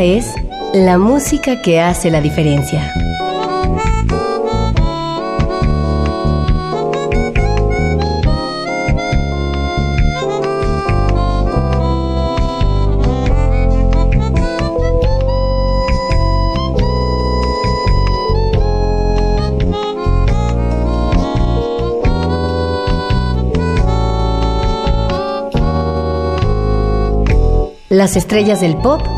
Es la música que hace la diferencia. Las estrellas del pop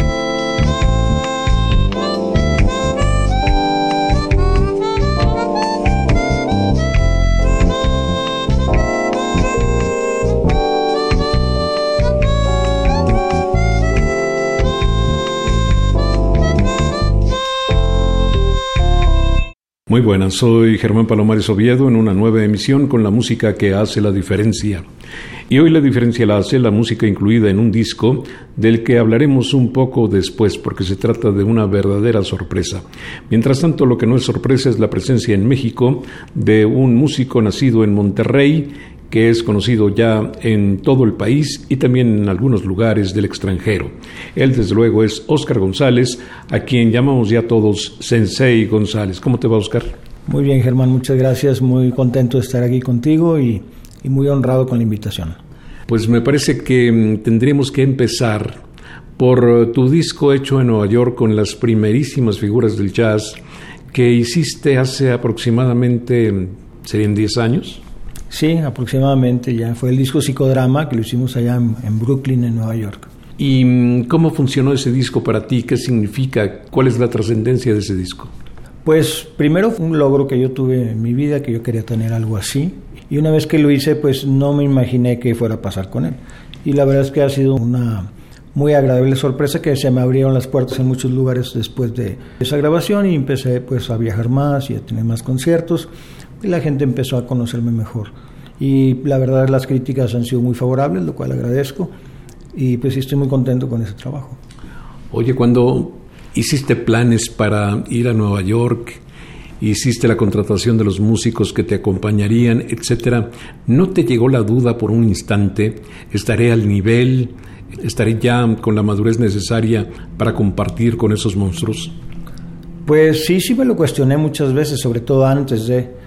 Muy buenas, soy Germán Palomares Oviedo en una nueva emisión con la música que hace la diferencia. Y hoy la diferencia la hace la música incluida en un disco del que hablaremos un poco después porque se trata de una verdadera sorpresa. Mientras tanto, lo que no es sorpresa es la presencia en México de un músico nacido en Monterrey que es conocido ya en todo el país y también en algunos lugares del extranjero. Él, desde luego, es Óscar González, a quien llamamos ya todos Sensei González. ¿Cómo te va, Óscar? Muy bien, Germán, muchas gracias. Muy contento de estar aquí contigo y, y muy honrado con la invitación. Pues me parece que mm, tendríamos que empezar por tu disco hecho en Nueva York con las primerísimas figuras del jazz que hiciste hace aproximadamente, mm, ¿serían 10 años? Sí, aproximadamente ya. Fue el disco Psicodrama que lo hicimos allá en, Brooklyn, en Nueva York. ¿Y mm, cómo funcionó ese disco para ti? ¿Qué significa? ¿Cuál es la trascendencia de ese disco? Pues primero fue un logro que yo tuve en mi vida, que yo quería tener algo así. Y una vez que lo hice, pues no me imaginé que fuera a pasar con él. Y la verdad es que ha sido una muy agradable sorpresa que se me abrieron las puertas en muchos lugares después de esa grabación y empecé pues a viajar más y a tener más conciertos y la gente empezó a conocerme mejor. Y la verdad las críticas han sido muy favorables, lo cual agradezco y pues estoy muy contento con ese trabajo. Oye, cuando hiciste planes para ir a Nueva York, hiciste la contratación de los músicos que te acompañarían, etcétera, ¿no te llegó la duda por un instante? ¿Estaré al nivel? ¿Estaré ya con la madurez necesaria para compartir con esos monstruos? Pues sí, sí me lo cuestioné muchas veces, sobre todo antes de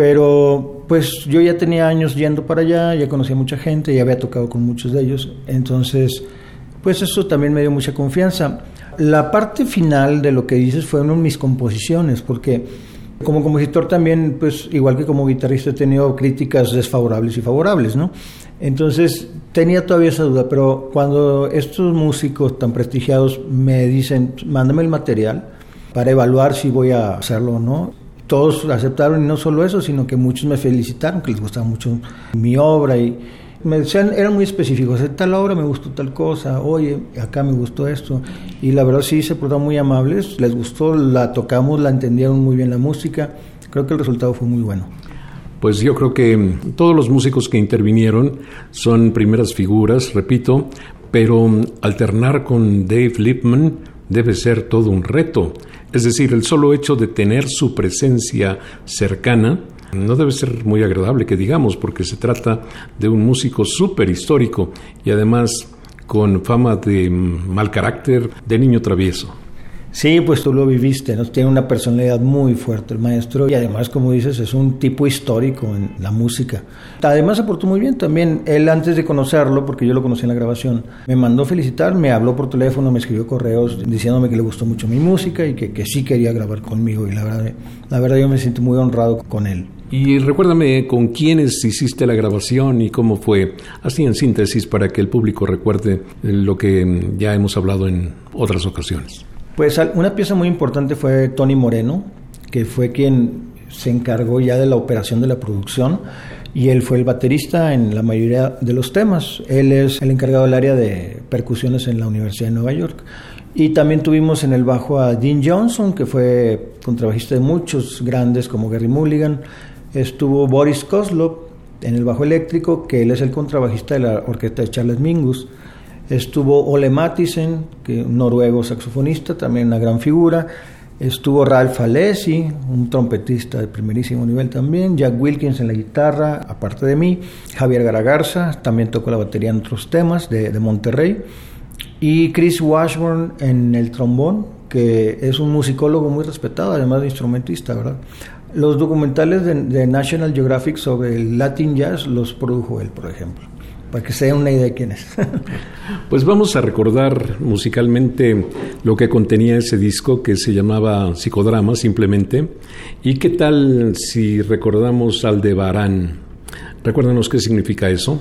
pero pues yo ya tenía años yendo para allá, ya conocía mucha gente, ya había tocado con muchos de ellos, entonces pues eso también me dio mucha confianza. La parte final de lo que dices fueron mis composiciones, porque como compositor también, pues igual que como guitarrista he tenido críticas desfavorables y favorables, ¿no? Entonces tenía todavía esa duda, pero cuando estos músicos tan prestigiados me dicen, mándame el material para evaluar si voy a hacerlo o no, todos aceptaron y no solo eso, sino que muchos me felicitaron, que les gustaba mucho mi obra y me decían, eran muy específicos, en tal obra me gustó tal cosa, oye, acá me gustó esto. Y la verdad sí se portaron muy amables, les gustó, la tocamos, la entendieron muy bien la música, creo que el resultado fue muy bueno. Pues yo creo que todos los músicos que intervinieron son primeras figuras, repito, pero alternar con Dave Lipman debe ser todo un reto. Es decir, el solo hecho de tener su presencia cercana no debe ser muy agradable, que digamos, porque se trata de un músico súper histórico y además con fama de mal carácter, de niño travieso. Sí, pues tú lo viviste, ¿no? Tiene una personalidad muy fuerte el maestro y además, como dices, es un tipo histórico en la música. Además se portó muy bien también. Él antes de conocerlo, porque yo lo conocí en la grabación, me mandó felicitar, me habló por teléfono, me escribió correos diciéndome que le gustó mucho mi música y que, que sí quería grabar conmigo y la verdad, la verdad yo me siento muy honrado con él. Y recuérdame con quiénes hiciste la grabación y cómo fue, así en síntesis, para que el público recuerde lo que ya hemos hablado en otras ocasiones. Pues una pieza muy importante fue Tony Moreno, que fue quien se encargó ya de la operación de la producción y él fue el baterista en la mayoría de los temas. Él es el encargado del área de percusiones en la Universidad de Nueva York. Y también tuvimos en el bajo a Dean Johnson, que fue contrabajista de muchos grandes como Gary Mulligan. Estuvo Boris Kozlov, en el bajo eléctrico, que él es el contrabajista de la orquesta de Charles Mingus. Estuvo Ole Mattisen, que un noruego saxofonista, también una gran figura. Estuvo Ralph Alessi, un trompetista de primerísimo nivel también. Jack Wilkins en la guitarra, aparte de mí. Javier Garagarza, también tocó la batería en otros temas de, de Monterrey. Y Chris Washburn en el trombón, que es un musicólogo muy respetado, además de instrumentista. Los documentales de, National Geographic sobre el Latin Jazz los produjo él, por ejemplo, para que se den una idea de quién es. pues vamos a recordar musicalmente lo que contenía ese disco que se llamaba Psicodrama simplemente. ¿Y qué tal si recordamos Aldebarán? Recuérdanos qué significa eso.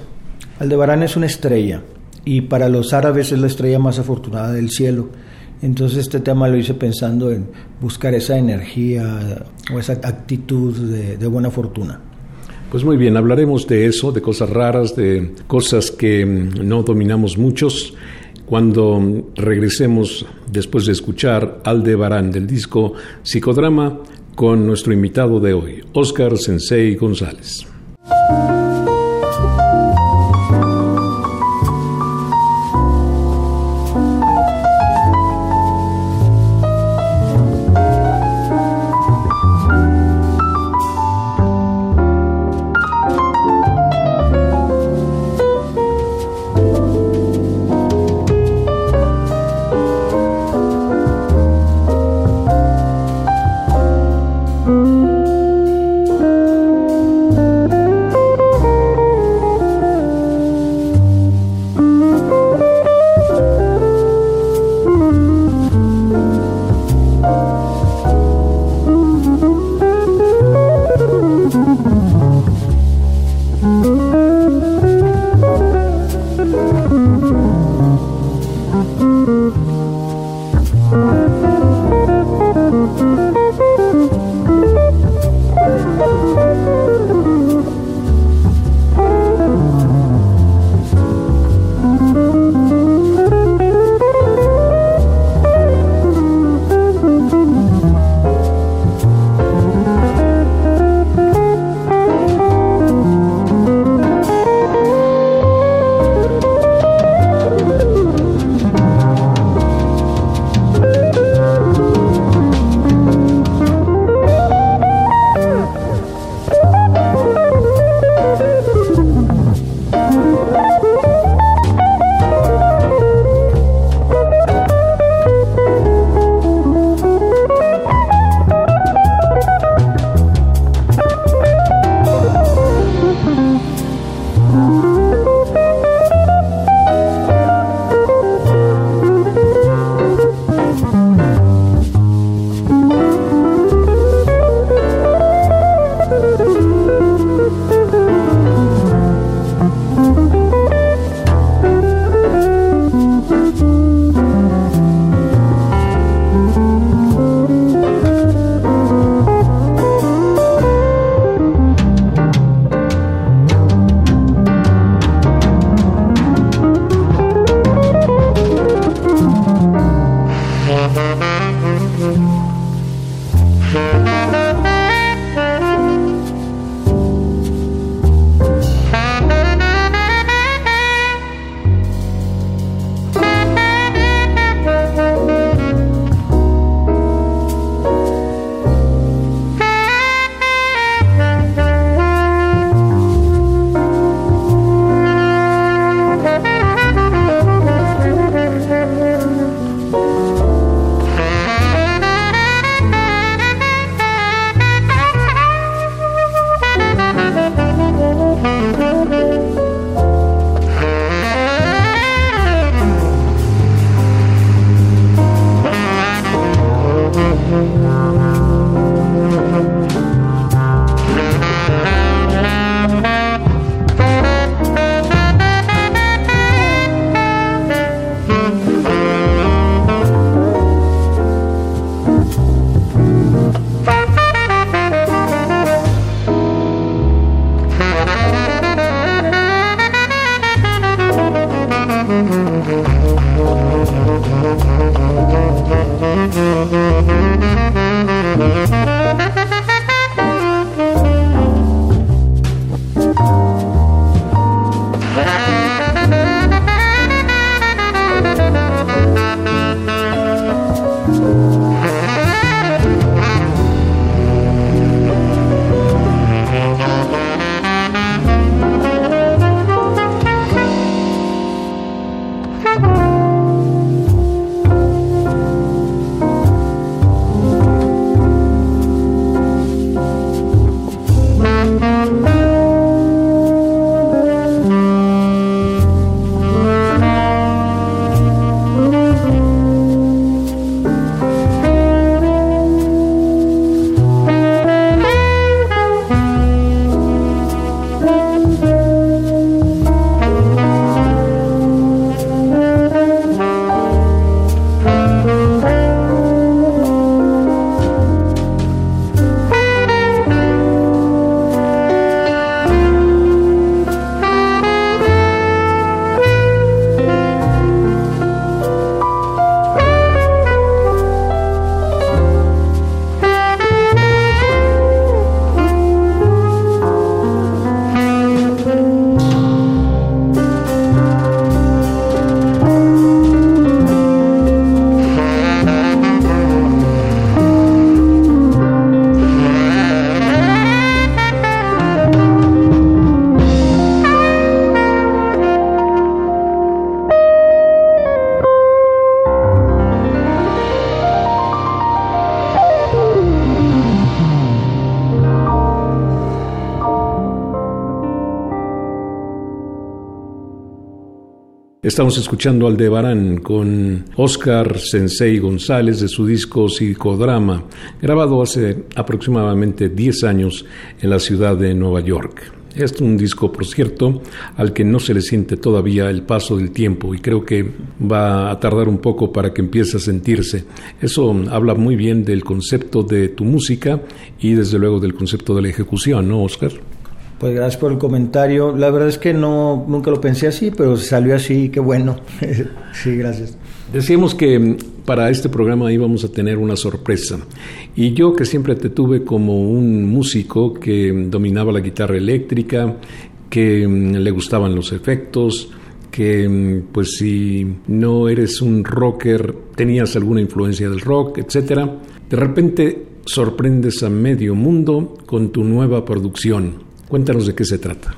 Aldebarán es una estrella y para los árabes es la estrella más afortunada del cielo entonces este tema lo hice pensando en buscar esa energía o esa actitud de, buena fortuna. Pues muy bien, hablaremos de eso, de cosas raras, de cosas que mm, no dominamos muchos, cuando regresemos después de escuchar Aldebarán del disco Psicodrama con nuestro invitado de hoy, Oscar Sensei González. Estamos escuchando Aldebarán con Oscar Sensei González de su disco Psicodrama, grabado hace aproximadamente 10 años en la ciudad de Nueva York. Es un disco, por cierto, al que no se le siente todavía el paso del tiempo y creo que va a tardar un poco para que empiece a sentirse. Eso habla muy bien del concepto de tu música y desde luego del concepto de la ejecución, ¿no, Oscar? Pues gracias por el comentario. La verdad es que no nunca lo pensé así, pero salió así, qué bueno. sí, gracias. Decíamos que para este programa íbamos a tener una sorpresa. Y yo que siempre te tuve como un músico que dominaba la guitarra eléctrica, que mm, le gustaban los efectos, que mm, pues si no eres un rocker tenías alguna influencia del rock, etcétera. De repente sorprendes a medio mundo con tu nueva producción. Cuéntanos de qué se trata.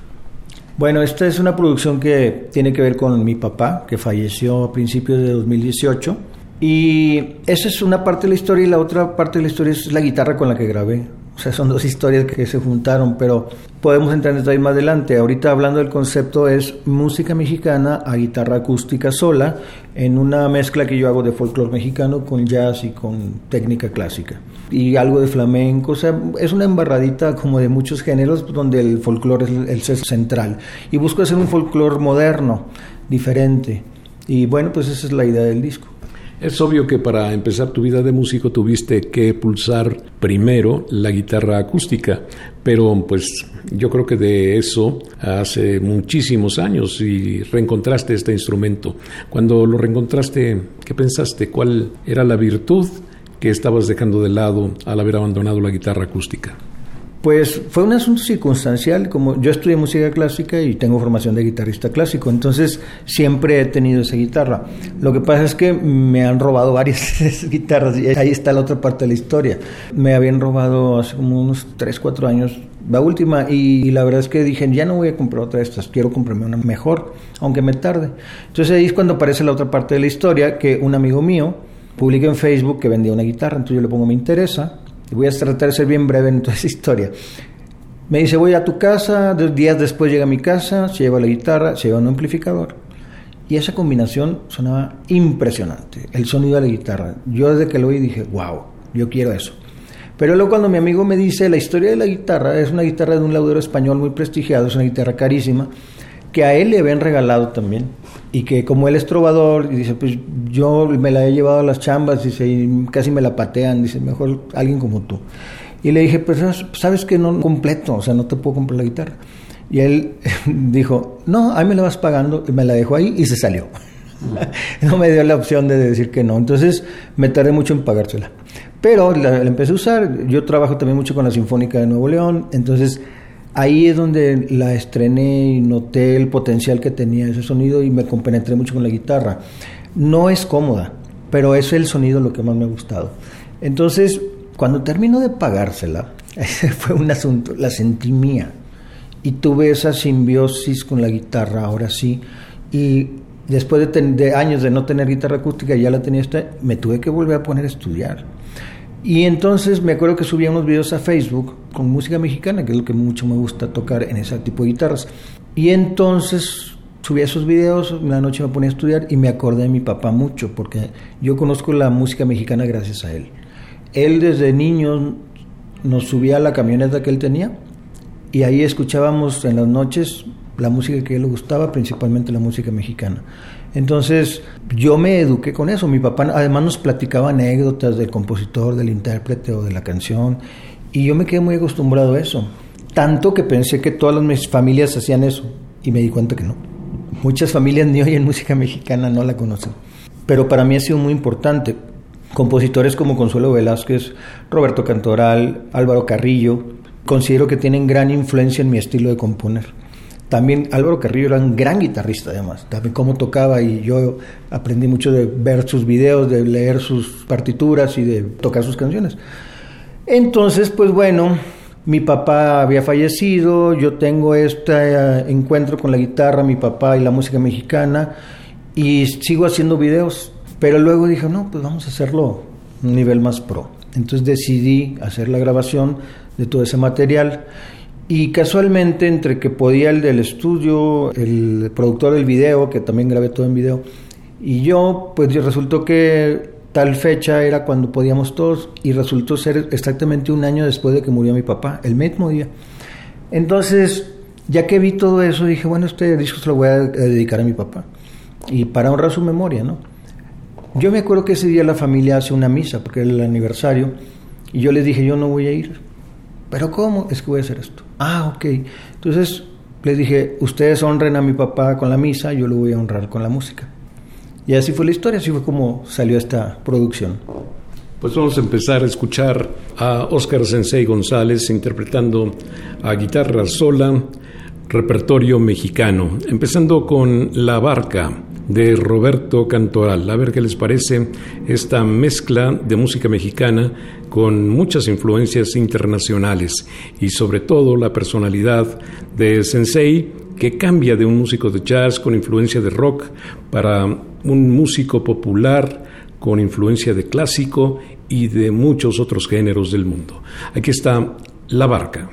Bueno, esta es una producción que tiene que ver con mi papá, que falleció a principios de 2018. Y esa es una parte de la historia y la otra parte de la historia es la guitarra con la que grabé. O sea, son dos historias que se juntaron, pero podemos entrar en detalle más adelante. Ahorita hablando del concepto es música mexicana a guitarra acústica sola, en una mezcla que yo hago de folclore mexicano con jazz y con técnica clásica. Y algo de flamenco, o sea, es una embarradita como de muchos géneros donde el folclore es el central. Y busco hacer un folclore moderno, diferente. Y bueno, pues esa es la idea del disco. Es obvio que para empezar tu vida de músico tuviste que pulsar primero la guitarra acústica, pero pues yo creo que de eso hace muchísimos años y reencontraste este instrumento. Cuando lo reencontraste, ¿qué pensaste? ¿Cuál era la virtud que estabas dejando de lado al haber abandonado la guitarra acústica? Pues fue un asunto circunstancial, como yo estudié música clásica y tengo formación de guitarrista clásico, entonces siempre he tenido esa guitarra. Lo que pasa es que me han robado varias guitarras y ahí está la otra parte de la historia. Me habían robado hace como unos 3, 4 años la última y, la verdad es que dije, ya no voy a comprar otra de estas, quiero comprarme una mejor, aunque me tarde. Entonces ahí es cuando aparece la otra parte de la historia, que un amigo mío publica en Facebook que vendía una guitarra, entonces yo le pongo me interesa voy a tratar de ser bien breve en toda esa historia. Me dice, voy a tu casa, dos días después llega a mi casa, se lleva la guitarra, se lleva un amplificador. Y esa combinación sonaba impresionante, el sonido de la guitarra. Yo desde que lo oí dije, wow, yo quiero eso. Pero luego cuando mi amigo me dice, la historia de la guitarra es una guitarra de un laudero español muy prestigiado, es una guitarra carísima, que a él le habían regalado también. Y que como él es trovador, y dice, pues yo me la he llevado a las chambas, dice, y casi me la patean, dice, mejor alguien como tú. Y le dije, pues sabes que no completo, o sea, no te puedo comprar la guitarra. Y él dijo, no, ahí me la vas pagando, y me la dejó ahí y se salió. no me dio la opción de decir que no. Entonces me tardé mucho en pagársela. Pero la, la empecé a usar. Yo trabajo también mucho con la Sinfónica de Nuevo León. Entonces Ahí es donde la estrené y noté el potencial que tenía ese sonido y me compenetré mucho con la guitarra. No es cómoda, pero es el sonido lo que más me ha gustado. Entonces, cuando termino de pagársela, fue un asunto, la sentí mía. Y tuve esa simbiosis con la guitarra, ahora sí. Y después de, de años de no tener guitarra acústica, ya la tenía esta, me tuve que volver a poner a estudiar y entonces me acuerdo que subía unos videos a Facebook con música mexicana, que es lo que mucho me gusta tocar en ese tipo de guitarras. Y entonces subía esos videos, una noche me ponía a estudiar y me acordé de mi papá mucho, porque yo conozco la música mexicana gracias a él. Él desde niño nos subía a la camioneta que él tenía y ahí escuchábamos en las noches la música que a él le gustaba, principalmente la música mexicana. Entonces yo me eduqué con eso. Mi papá además nos platicaba anécdotas del compositor, del intérprete o de la canción y yo me quedé muy acostumbrado a eso. Tanto que pensé que todas mis familias hacían eso y me di cuenta que no. Muchas familias ni oyen música mexicana, no la conocen. Pero para mí ha sido muy importante. Compositores como Consuelo Velázquez, Roberto Cantoral, Álvaro Carrillo, considero que tienen gran influencia en mi estilo de componer. También Álvaro Carrillo era un gran guitarrista además, también cómo tocaba y yo aprendí mucho de ver sus videos, de leer sus partituras y de tocar sus canciones. Entonces, pues bueno, mi papá había fallecido, yo tengo este eh, encuentro con la guitarra, mi papá y la música mexicana y sigo haciendo videos, pero luego dije, no, pues vamos a hacerlo a un nivel más pro. Entonces decidí hacer la grabación de todo ese material Y casualmente, entre que podía el del estudio, el productor del video, que también grabé todo en video, y yo, pues resultó que tal fecha era cuando podíamos todos, y resultó ser exactamente un año después de que murió mi papá, el mismo día. Entonces, ya que vi todo eso, dije, bueno, este disco se lo voy a dedicar a mi papá. Y para honrar su memoria, ¿no? Yo me acuerdo que ese día la familia hace una misa, porque era el aniversario, y yo les dije, yo no voy a ir. ¿Pero cómo? Es que voy a hacer esto. Ah, ok. Entonces les dije, ustedes honren a mi papá con la misa, yo lo voy a honrar con la música. Y así fue la historia, así fue como salió esta producción. Pues vamos a empezar a escuchar a Oscar Sensei González interpretando a guitarra sola repertorio mexicano, empezando con La Barca de Roberto Cantoral. A ver qué les parece esta mezcla de música mexicana con muchas influencias internacionales y sobre todo la personalidad de Sensei que cambia de un músico de jazz con influencia de rock para un músico popular con influencia de clásico y de muchos otros géneros del mundo. Aquí está La Barca.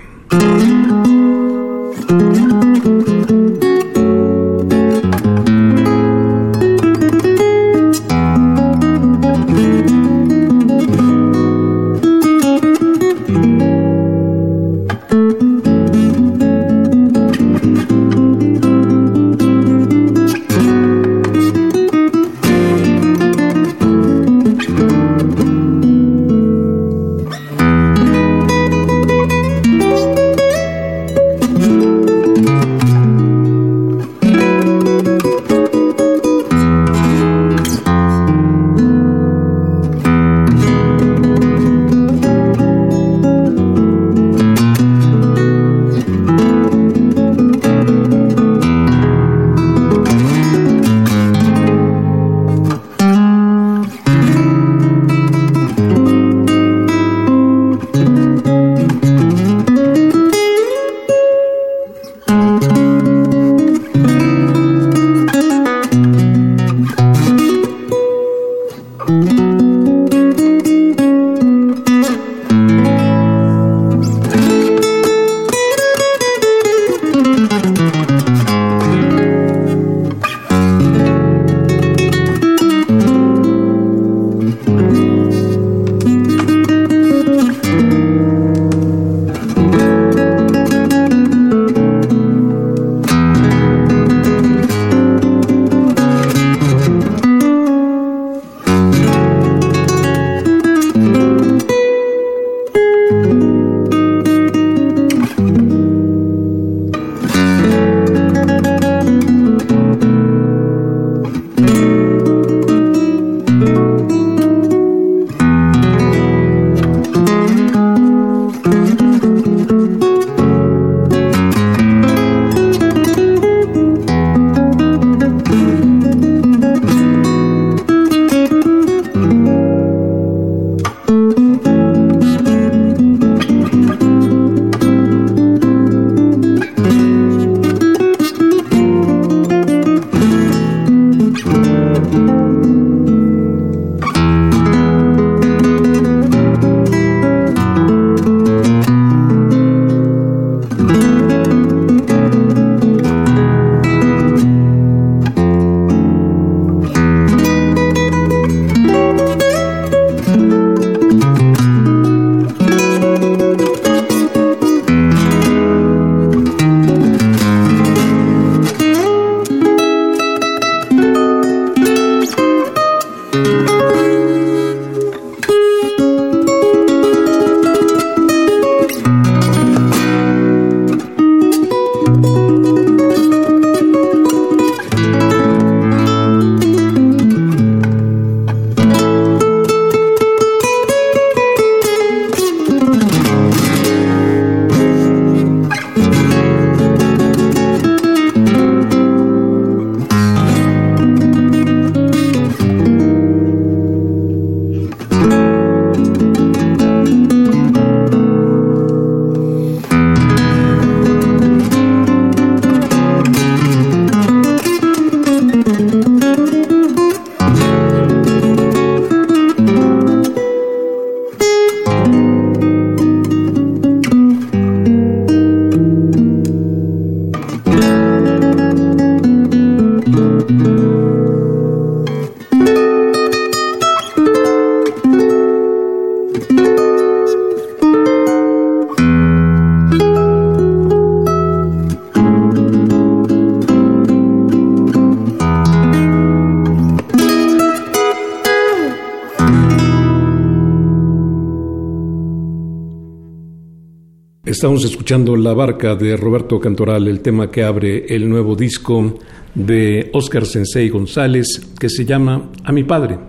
Estamos escuchando La Barca de Roberto Cantoral, el tema que abre el nuevo disco de Oscar Sensei González, que se llama A mi padre,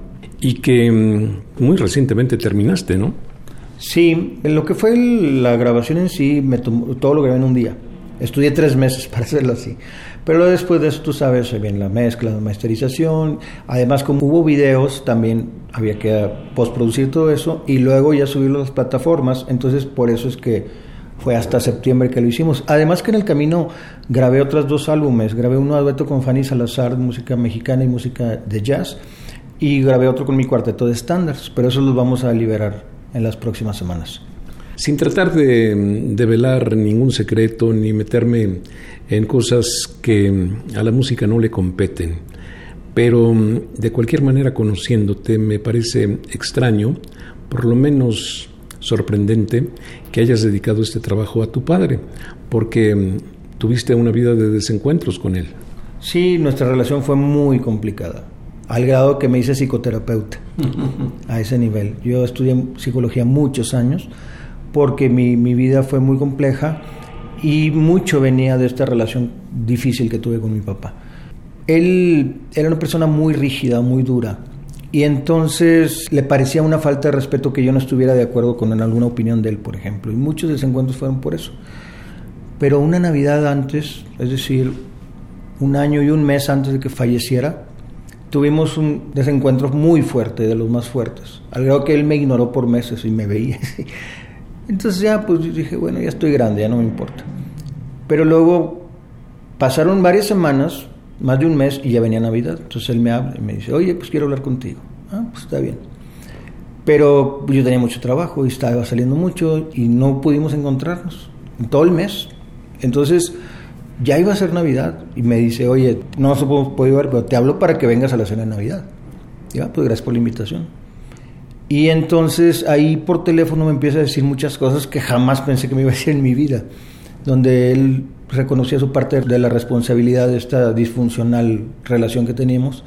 y que mm, muy recientemente terminaste, ¿no? Sí, lo que fue la grabación en sí, me todo lo grabé en un día. Estudié tres meses para hacerlo así. Pero después de eso, tú sabes, bien la mezcla, la masterización. Además, como hubo videos, también había que postproducir todo eso y luego ya subirlo a las plataformas. Entonces, por eso es que fue hasta septiembre que lo hicimos. Además que en el camino grabé otros dos álbumes. Grabé uno a dueto con Fanny Salazar, música mexicana y música de jazz. Y grabé otro con mi cuarteto de estándares. Pero eso los vamos a liberar en las próximas semanas. Sin tratar de, de velar ningún secreto ni meterme en cosas que a la música no le competen. Pero de cualquier manera conociéndote me parece extraño, por lo menos sorprendente que hayas dedicado este trabajo a tu padre, porque mm, tuviste una vida de desencuentros con él. Sí, nuestra relación fue muy complicada, al grado que me hice psicoterapeuta, a ese nivel. Yo estudié psicología muchos años porque mi, mi vida fue muy compleja y mucho venía de esta relación difícil que tuve con mi papá. Él era una persona muy rígida, muy dura, y entonces le parecía una falta de respeto que yo no estuviera de acuerdo con alguna opinión de él, por ejemplo. Y muchos desencuentros fueron por eso. Pero una Navidad antes, es decir, un año y un mes antes de que falleciera, tuvimos un desencuentro muy fuerte, de los más fuertes. Al grado que él me ignoró por meses y me veía. Entonces ya pues dije, bueno, ya estoy grande, ya no me importa. Pero luego pasaron varias semanas más de un mes y ya venía Navidad. Entonces él me habla y me dice, oye, pues quiero hablar contigo. Ah, pues está bien. Pero yo tenía mucho trabajo y estaba saliendo mucho y no pudimos encontrarnos en todo el mes. Entonces ya iba a ser Navidad y me dice, oye, no nos podido ver, pero te hablo para que vengas a la cena de Navidad. Ya, pues gracias por la invitación. Y entonces ahí por teléfono me empieza a decir muchas cosas que jamás pensé que me iba a decir en mi vida, donde él reconocía su parte de la responsabilidad de esta disfuncional relación que teníamos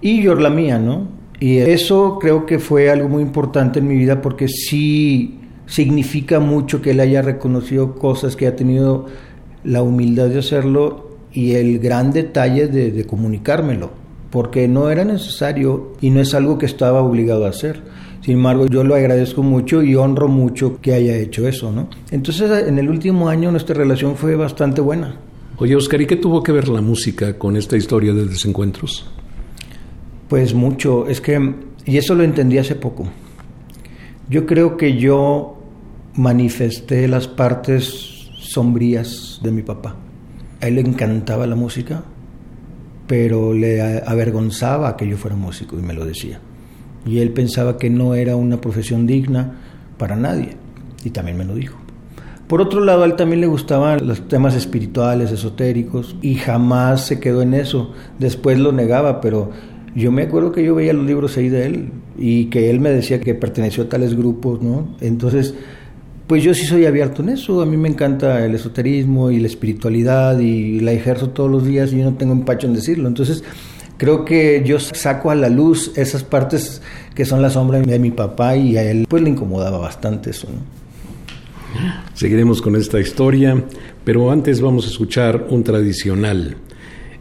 y yo la mía, ¿no? Y eso creo que fue algo muy importante en mi vida porque sí significa mucho que él haya reconocido cosas, que ha tenido la humildad de hacerlo y el gran detalle de, de comunicármelo, porque no era necesario y no es algo que estaba obligado a hacer. Sin embargo, yo lo agradezco mucho y honro mucho que haya hecho eso, ¿no? Entonces, en el último año nuestra relación fue bastante buena. Oye, Oscar, ¿y qué tuvo que ver la música con esta historia de desencuentros? Pues mucho, es que, y eso lo entendí hace poco. Yo creo que yo manifesté las partes sombrías de mi papá. A él le encantaba la música, pero le avergonzaba que yo fuera músico y me lo decía y él pensaba que no era una profesión digna para nadie y también me lo dijo. Por otro lado, a él también le gustaban los temas espirituales, esotéricos y jamás se quedó en eso. Después lo negaba, pero yo me acuerdo que yo veía los libros ahí de él y que él me decía que perteneció a tales grupos, ¿no? Entonces, pues yo sí soy abierto en eso. A mí me encanta el esoterismo y la espiritualidad y la ejerzo todos los días y yo no tengo empacho en decirlo. Entonces, creo que yo saco a la luz esas partes que son la sombra de mi papá y a él pues le incomodaba bastante eso. Seguiremos con esta historia, pero antes vamos a escuchar un tradicional.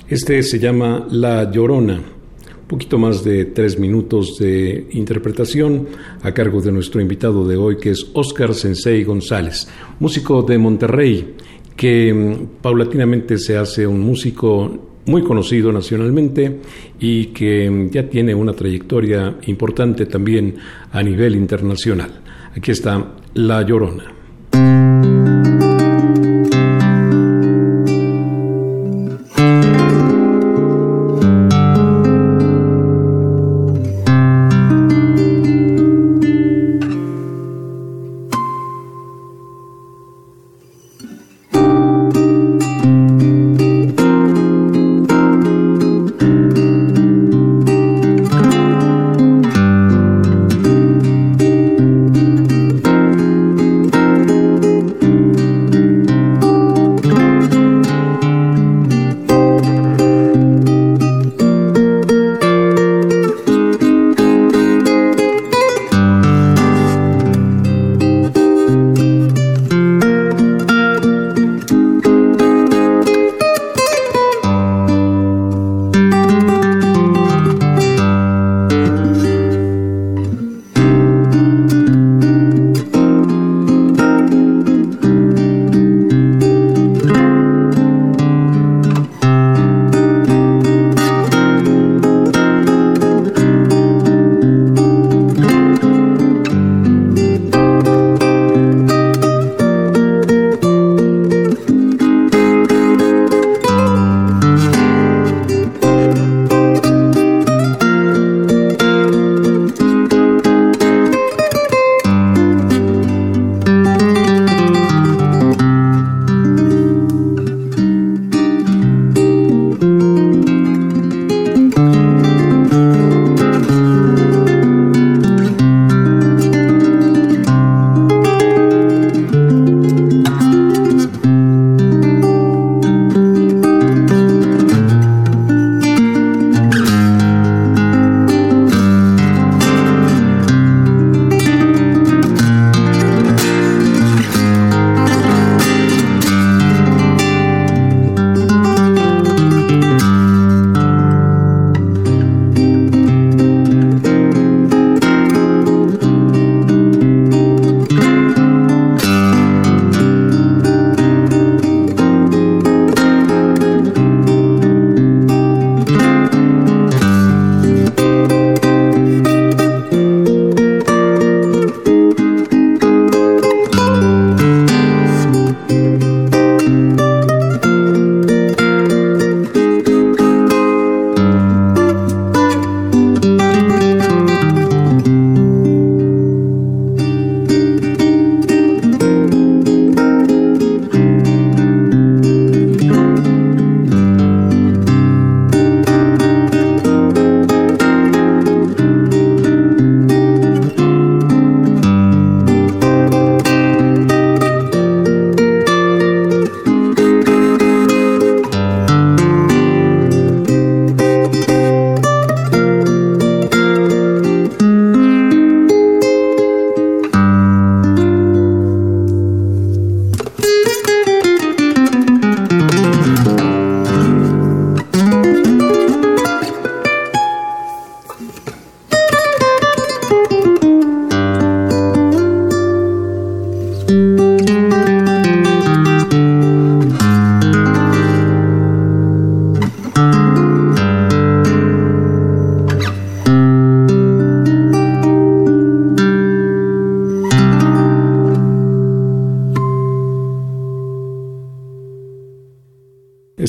Este se llama La Llorona. Un poquito más de tres minutos de interpretación a cargo de nuestro invitado de hoy, que es Oscar Sensei González, músico de Monterrey, que mm, paulatinamente se hace un músico muy conocido nacionalmente y que ya tiene una trayectoria importante también a nivel internacional. Aquí está La Llorona.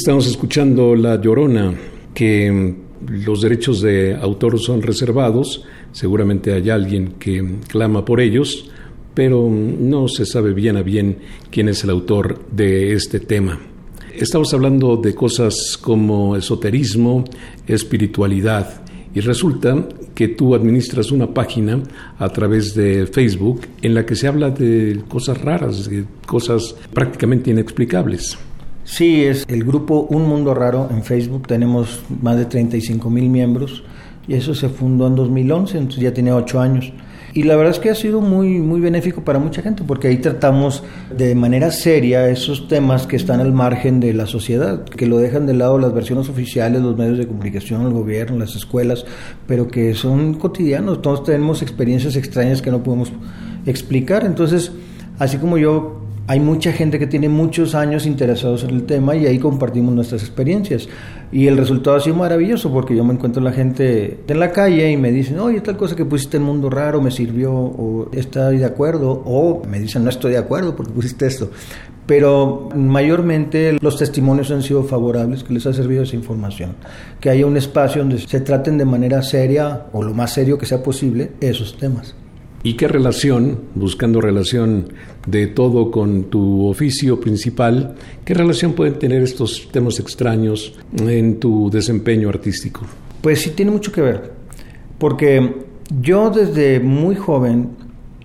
Estamos escuchando La Llorona, que los derechos de autor son reservados, seguramente hay alguien que clama por ellos, pero no se sabe bien a bien quién es el autor de este tema. Estamos hablando de cosas como esoterismo, espiritualidad, y resulta que tú administras una página a través de Facebook en la que se habla de cosas raras, de cosas prácticamente inexplicables. Sí, es el grupo Un Mundo Raro en Facebook. Tenemos más de 35 mil miembros y eso se fundó en 2011, entonces ya tiene ocho años. Y la verdad es que ha sido muy, muy benéfico para mucha gente porque ahí tratamos de manera seria esos temas que están al margen de la sociedad, que lo dejan de lado las versiones oficiales, los medios de comunicación, el gobierno, las escuelas, pero que son cotidianos. Todos tenemos experiencias extrañas que no podemos explicar. Entonces, así como yo hay mucha gente que tiene muchos años interesados en el tema y ahí compartimos nuestras experiencias. Y el resultado ha sido maravilloso porque yo me encuentro la gente en la calle y me dicen, oye, tal cosa que pusiste en Mundo Raro me sirvió, o estoy de acuerdo, o me dicen, no estoy de acuerdo porque pusiste esto. Pero mayormente los testimonios han sido favorables, que les ha servido esa información. Que haya un espacio donde se traten de manera seria, o lo más serio que sea posible, esos temas. ¿Y qué relación, buscando relación de todo con tu oficio principal, qué relación pueden tener estos temas extraños en tu desempeño artístico? Pues sí tiene mucho que ver, porque yo desde muy joven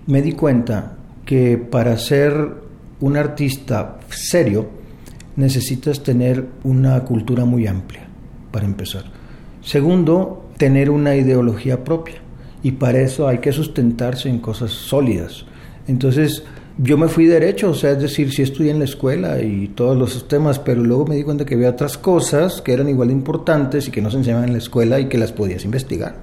me di cuenta que para ser un artista serio necesitas tener una cultura muy amplia, para empezar. Segundo, tener una ideología propia y para eso hay que sustentarse en cosas sólidas. Entonces, yo me fui derecho, o sea, es decir, sí estudié en la escuela y todos los temas, pero luego me di cuenta que había otras cosas que eran igual de importantes y que no se enseñaban en la escuela y que las podías investigar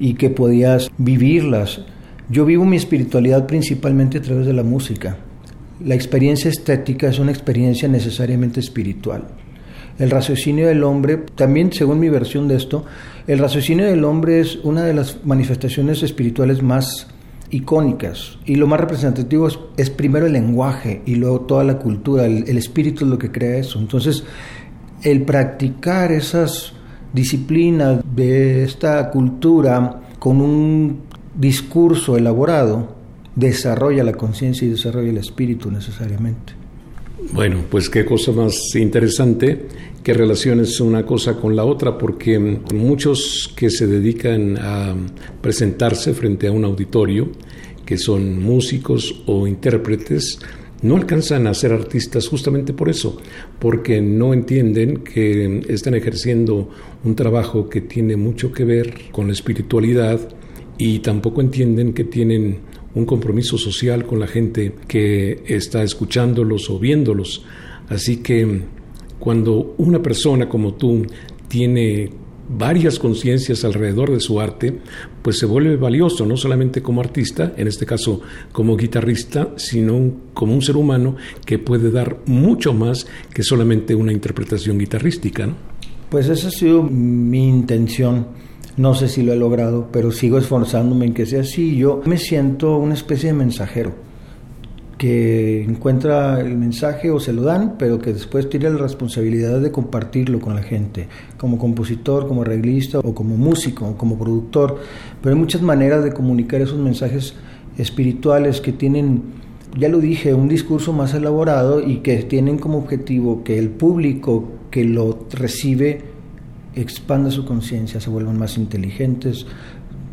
y que podías vivirlas. Yo vivo mi espiritualidad principalmente a través de la música. La experiencia estética es una experiencia necesariamente espiritual. El raciocinio del hombre, también según mi versión de esto, el raciocinio del hombre es una de las manifestaciones espirituales más icónicas y lo más representativo es, primero el lenguaje y luego toda la cultura, el, el espíritu es lo que crea eso. Entonces, el practicar esas disciplinas de esta cultura con un discurso elaborado desarrolla la conciencia y desarrolla el espíritu necesariamente. Bueno, pues qué cosa más interesante que relaciones una cosa con la otra, porque muchos que se dedican a presentarse frente a un auditorio, que son músicos o intérpretes, no alcanzan a ser artistas justamente por eso, porque no entienden que están ejerciendo un trabajo que tiene mucho que ver con la espiritualidad y tampoco entienden que tienen un compromiso social con la gente que está escuchándolos o viéndolos. Así que cuando una persona como tú tiene varias conciencias alrededor de su arte, pues se vuelve valioso, no solamente como artista, en este caso como guitarrista, sino como un ser humano que puede dar mucho más que solamente una interpretación guitarrística. Pues esa ha sido mi intención no sé si lo he logrado, pero sigo esforzándome en que sea así. Yo me siento una especie de mensajero que encuentra el mensaje o se lo dan, pero que después tiene la responsabilidad de compartirlo con la gente, como compositor, como arreglista o como músico, o como productor. Pero hay muchas maneras de comunicar esos mensajes espirituales que tienen, ya lo dije, un discurso más elaborado y que tienen como objetivo que el público que lo recibe expanda su conciencia, se vuelvan más inteligentes,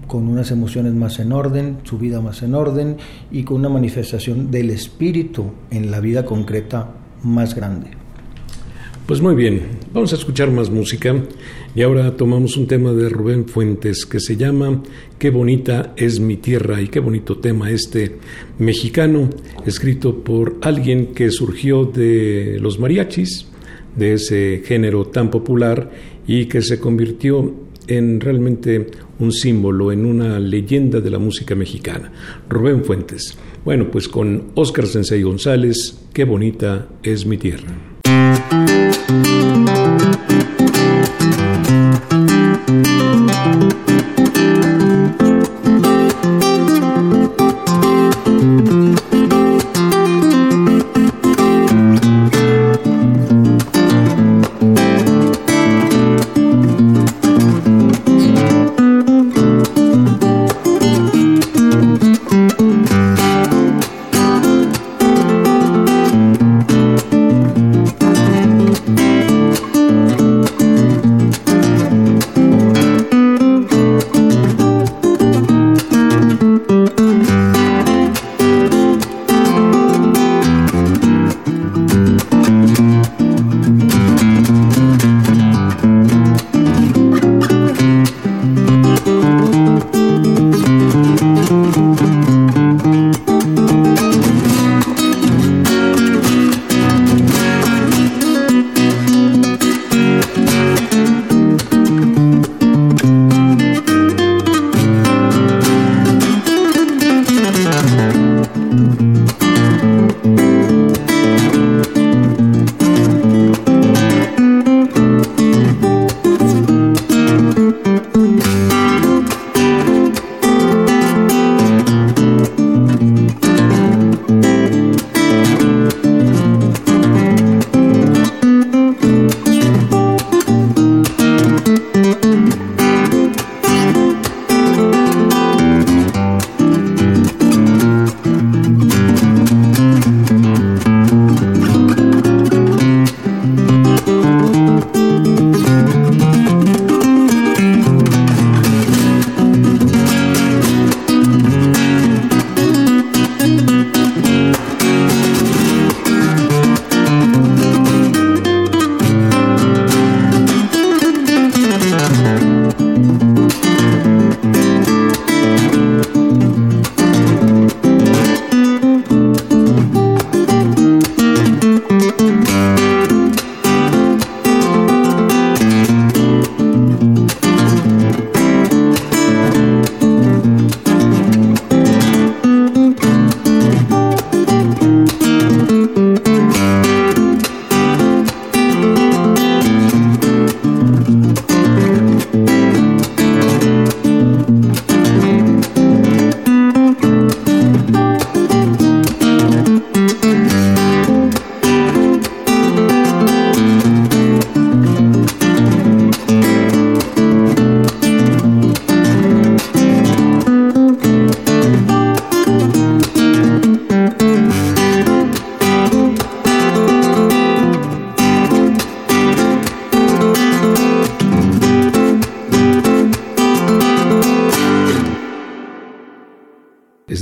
con unas emociones más en orden, su vida más en orden y con una manifestación del espíritu en la vida concreta más grande. Pues muy bien, vamos a escuchar más música y ahora tomamos un tema de Rubén Fuentes que se llama Qué bonita es mi tierra y qué bonito tema este mexicano, escrito por alguien que surgió de los mariachis, de ese género tan popular y que se convirtió en realmente un símbolo, en una leyenda de la música mexicana. Rubén Fuentes. Bueno, pues con Óscar Sensei González, qué bonita es mi tierra.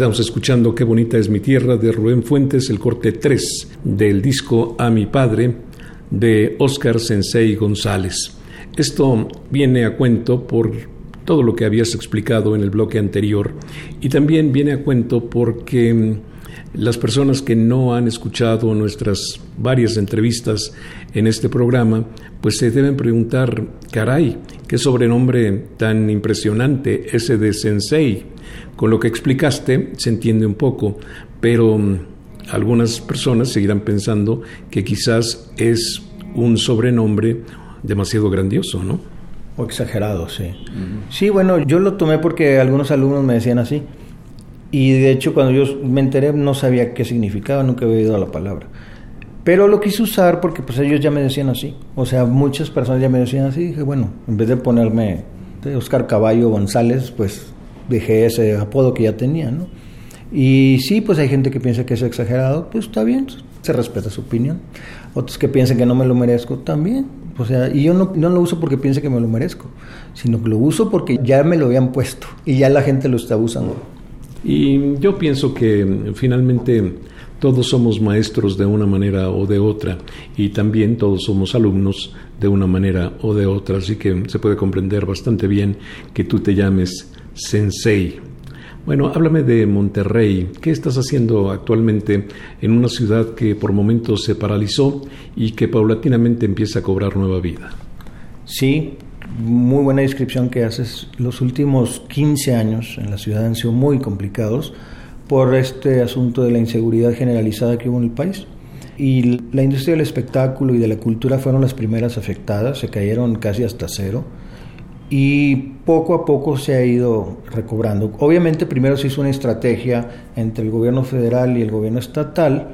Estamos escuchando Qué bonita es mi tierra de Rubén Fuentes, el corte 3 del disco A mi padre de Oscar Sensei González. Esto viene a cuento por todo lo que habías explicado en el bloque anterior y también viene a cuento porque mm, las personas que no han escuchado nuestras varias entrevistas en este programa, pues se deben preguntar, caray, qué sobrenombre tan impresionante ese de Sensei. Con lo que explicaste se entiende un poco, pero mm, algunas personas seguirán pensando que quizás es un sobrenombre demasiado grandioso, ¿no? O exagerado, sí. Sí, bueno, yo lo tomé porque algunos alumnos me decían así. Y de hecho, cuando yo me enteré, no sabía qué significaba, nunca había oído la palabra. Pero lo quise usar porque pues ellos ya me decían así. O sea, muchas personas ya me decían así. dije, bueno, en vez de ponerme Oscar Caballo González, pues dejé ese apodo que ya tenía, ¿no? Y sí, pues hay gente que piensa que es exagerado, pues está bien, se respeta su opinión. Otros que piensan que no me lo merezco, también. O sea, y yo no, no lo uso porque piense que me lo merezco, sino que lo uso porque ya me lo habían puesto y ya la gente lo está usando. Y yo pienso que finalmente todos somos maestros de una manera o de otra y también todos somos alumnos de una manera o de otra, así que se puede comprender bastante bien que tú te llames sensei. Bueno, háblame de Monterrey. ¿Qué estás haciendo actualmente en una ciudad que por momentos se paralizó y que paulatinamente empieza a cobrar nueva vida? Sí, muy buena descripción que haces. Los últimos 15 años en la ciudad han sido muy complicados por este asunto de la inseguridad generalizada que hubo en el país. Y la industria del espectáculo y de la cultura fueron las primeras afectadas, se cayeron casi hasta cero y poco a poco se ha ido recobrando. Obviamente primero se hizo una estrategia entre el gobierno federal y el gobierno estatal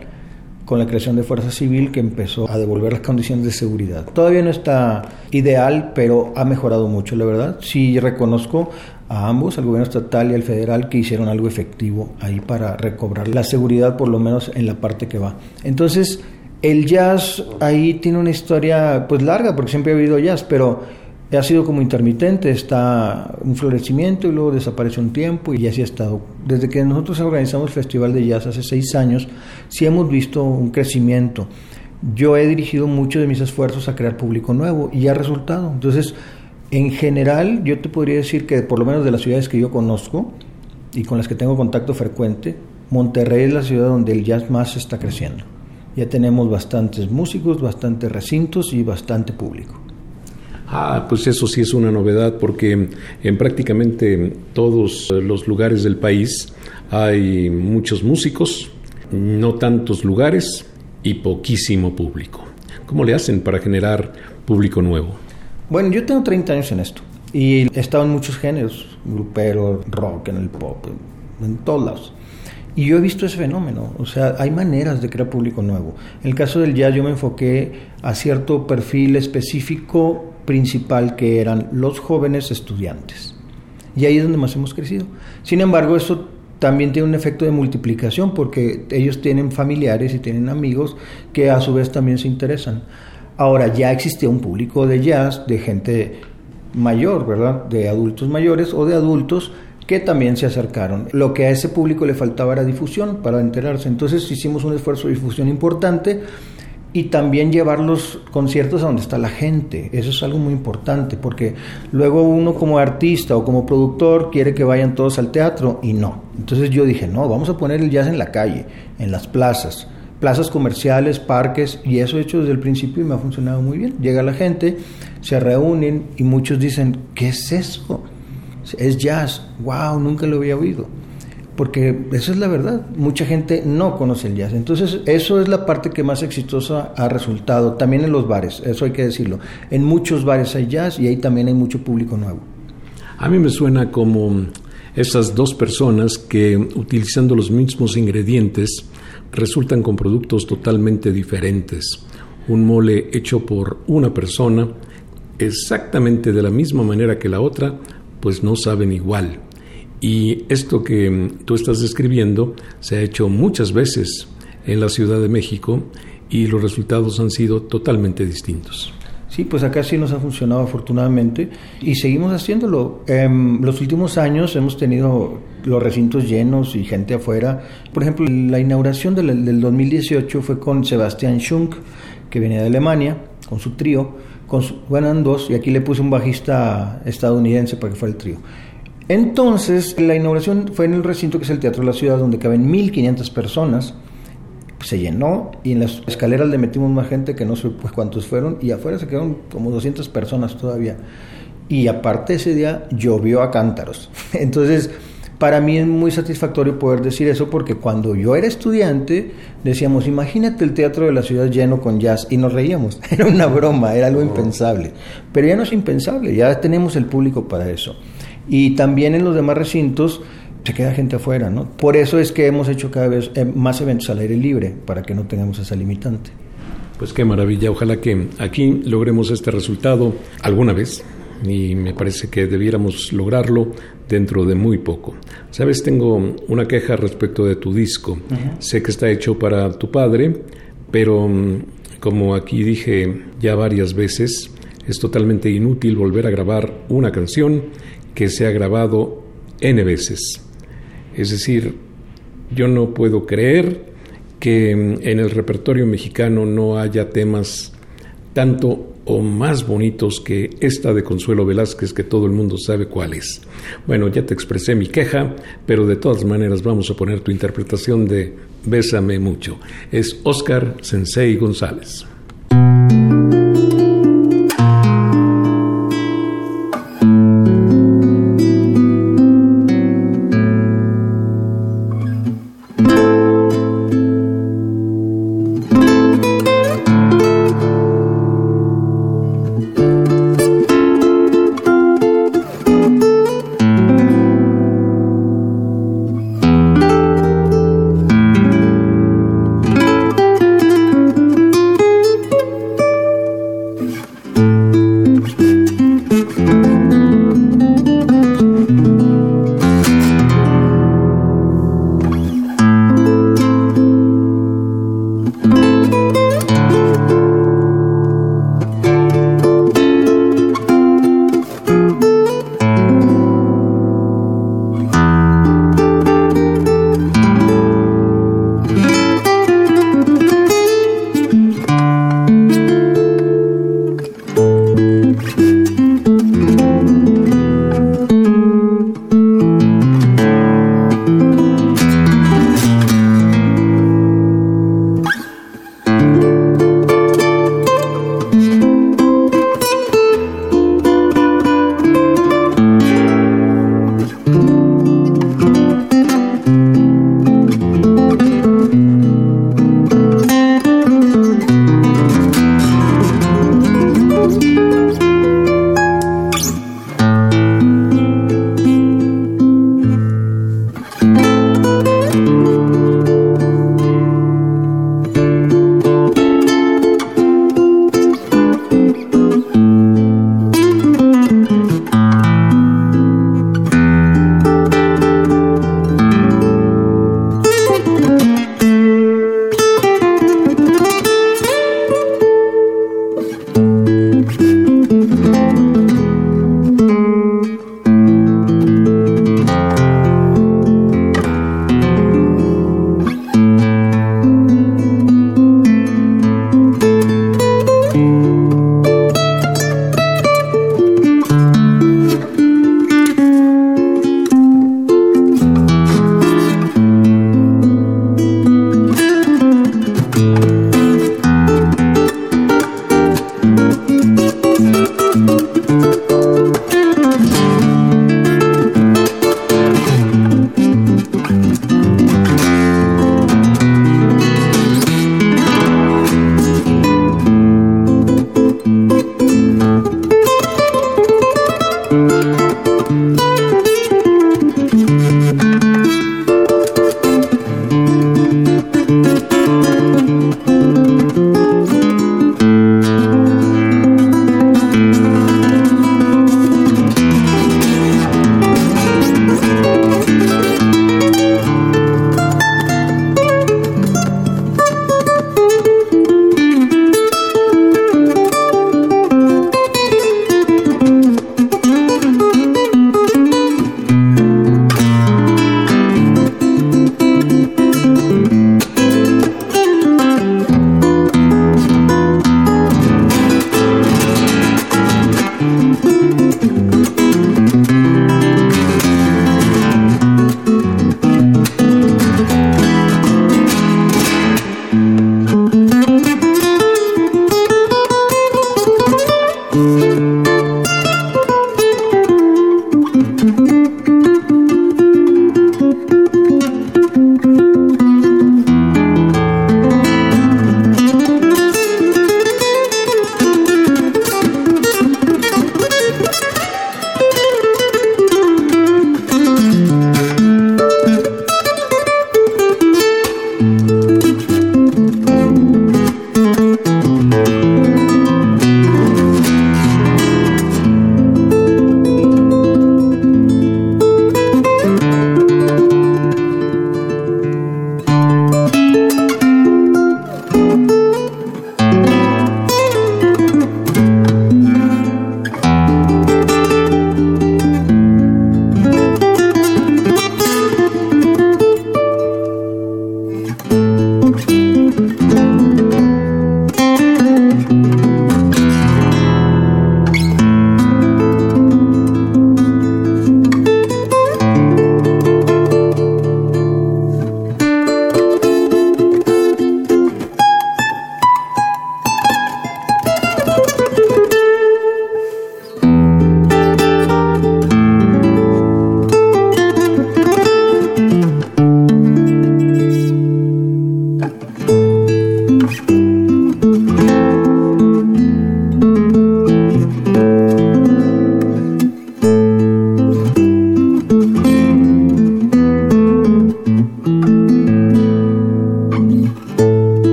con la creación de Fuerza Civil que empezó a devolver las condiciones de seguridad. Todavía no está ideal, pero ha mejorado mucho, la verdad. Sí reconozco a ambos, al gobierno estatal y al federal, que hicieron algo efectivo ahí para recobrar la seguridad, por lo menos en la parte que va. Entonces, el jazz ahí tiene una historia pues larga, porque siempre ha habido jazz, pero ha sido como intermitente, está un florecimiento y luego desaparece un tiempo y así ha estado. Desde que nosotros organizamos el Festival de Jazz hace seis años, sí hemos visto un crecimiento. Yo he dirigido mucho de mis esfuerzos a crear público nuevo y ha resultado. Entonces, en general, yo te podría decir que por lo menos de las ciudades que yo conozco y con las que tengo contacto frecuente, Monterrey es la ciudad donde el jazz más está creciendo. Ya tenemos bastantes músicos, bastantes recintos y bastante público. Ah, pues eso sí es una novedad porque en prácticamente todos los lugares del país hay muchos músicos, no tantos lugares y poquísimo público. ¿Cómo le hacen para generar público nuevo? Bueno, yo tengo 30 años en esto y he estado en muchos géneros, grupero, rock, en el pop, en todos lados. Y yo he visto ese fenómeno, o sea, hay maneras de crear público nuevo. En el caso del jazz yo me enfoqué a cierto perfil específico principal que eran los jóvenes estudiantes. Y ahí es donde más hemos crecido. Sin embargo, eso también tiene un efecto de multiplicación porque ellos tienen familiares y tienen amigos que a su vez también se interesan. Ahora ya existía un público de jazz, de gente mayor, ¿verdad? De adultos mayores o de adultos que también se acercaron. Lo que a ese público le faltaba era difusión para enterarse. Entonces hicimos un esfuerzo de difusión importante y también llevar los conciertos a donde está la gente. Eso es algo muy importante porque luego uno como artista o como productor quiere que vayan todos al teatro y no. Entonces yo dije, no, vamos a poner el jazz en la calle, en las plazas, plazas comerciales, parques y eso he hecho desde el principio y me ha funcionado muy bien. Llega la gente, se reúnen y muchos dicen, ¿qué es eso? Es jazz, wow, nunca lo había oído porque esa es la verdad, mucha gente no conoce el jazz. Entonces, eso es la parte que más exitosa ha resultado, también en los bares, eso hay que decirlo. En muchos bares hay jazz y ahí también hay mucho público nuevo. A mí me suena como esas dos personas que utilizando los mismos ingredientes resultan con productos totalmente diferentes. Un mole hecho por una persona exactamente de la misma manera que la otra, pues no saben igual. Y esto que mm, tú estás describiendo se ha hecho muchas veces en la Ciudad de México y los resultados han sido totalmente distintos. Sí, pues acá sí nos ha funcionado afortunadamente y seguimos haciéndolo. En los últimos años hemos tenido los recintos llenos y gente afuera. Por ejemplo, la inauguración del, del 2018 fue con Sebastián Schunk, que venía de Alemania, con su trío. Con su, dos, y aquí le puse un bajista estadounidense para que fuera el trío. Entonces, la inauguración fue en el recinto que es el Teatro de la Ciudad, donde caben 1.500 personas. Se llenó y en las escaleras le metimos más gente que no sé pues cuántos fueron y afuera se quedaron como 200 personas todavía. Y aparte ese día llovió a cántaros. Entonces, para mí es muy satisfactorio poder decir eso porque cuando yo era estudiante decíamos, imagínate el teatro de la ciudad lleno con jazz y nos reíamos. Era una broma, era algo impensable. Pero ya no es impensable, ya tenemos el público para eso. Y también en los demás recintos se queda gente afuera, ¿no? Por eso es que hemos hecho cada vez eh, más eventos al aire libre, para que no tengamos esa limitante. Pues qué maravilla, ojalá que aquí logremos este resultado alguna vez y me parece que debiéramos lograrlo dentro de muy poco. Sabes, tengo una queja respecto de tu disco. Sé que está hecho para tu padre, pero mm, como aquí dije ya varias veces, es totalmente inútil volver a grabar una canción que se ha grabado N veces. Es decir, yo no puedo creer que mm, en el repertorio mexicano no haya temas tanto o más bonitos que esta de Consuelo Velázquez que todo el mundo sabe cuál es. Bueno, ya te expresé mi queja, pero de todas maneras vamos a poner tu interpretación de Bésame mucho. Es Oscar Sensei González.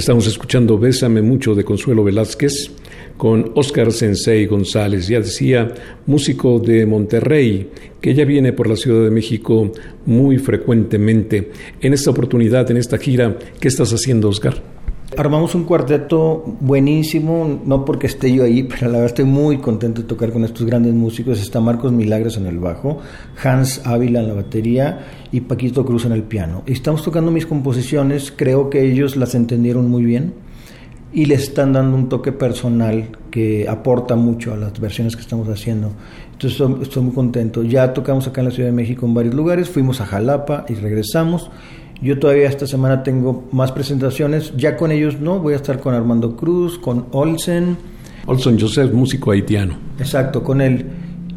Estamos escuchando Bésame mucho de Consuelo Velázquez con Oscar Sensei González, ya decía, músico de Monterrey, que ya viene por la Ciudad de México muy frecuentemente. En esta oportunidad, en esta gira, ¿qué estás haciendo, Oscar? Armamos un cuarteto buenísimo, no porque esté yo ahí, pero la verdad estoy muy contento de tocar con estos grandes músicos. Está Marcos Milagres en el bajo, Hans Ávila en la batería y Paquito Cruz en el piano. Estamos tocando mis composiciones, creo que ellos las entendieron muy bien y le están dando un toque personal que aporta mucho a las versiones que estamos haciendo. Entonces estoy, muy contento. Ya tocamos acá en la Ciudad de México en varios lugares, fuimos a Jalapa y regresamos. Yo todavía esta semana tengo más presentaciones, ya con ellos no, voy a estar con Armando Cruz, con Olsen. Olsen Joseph, músico haitiano. Exacto, con él.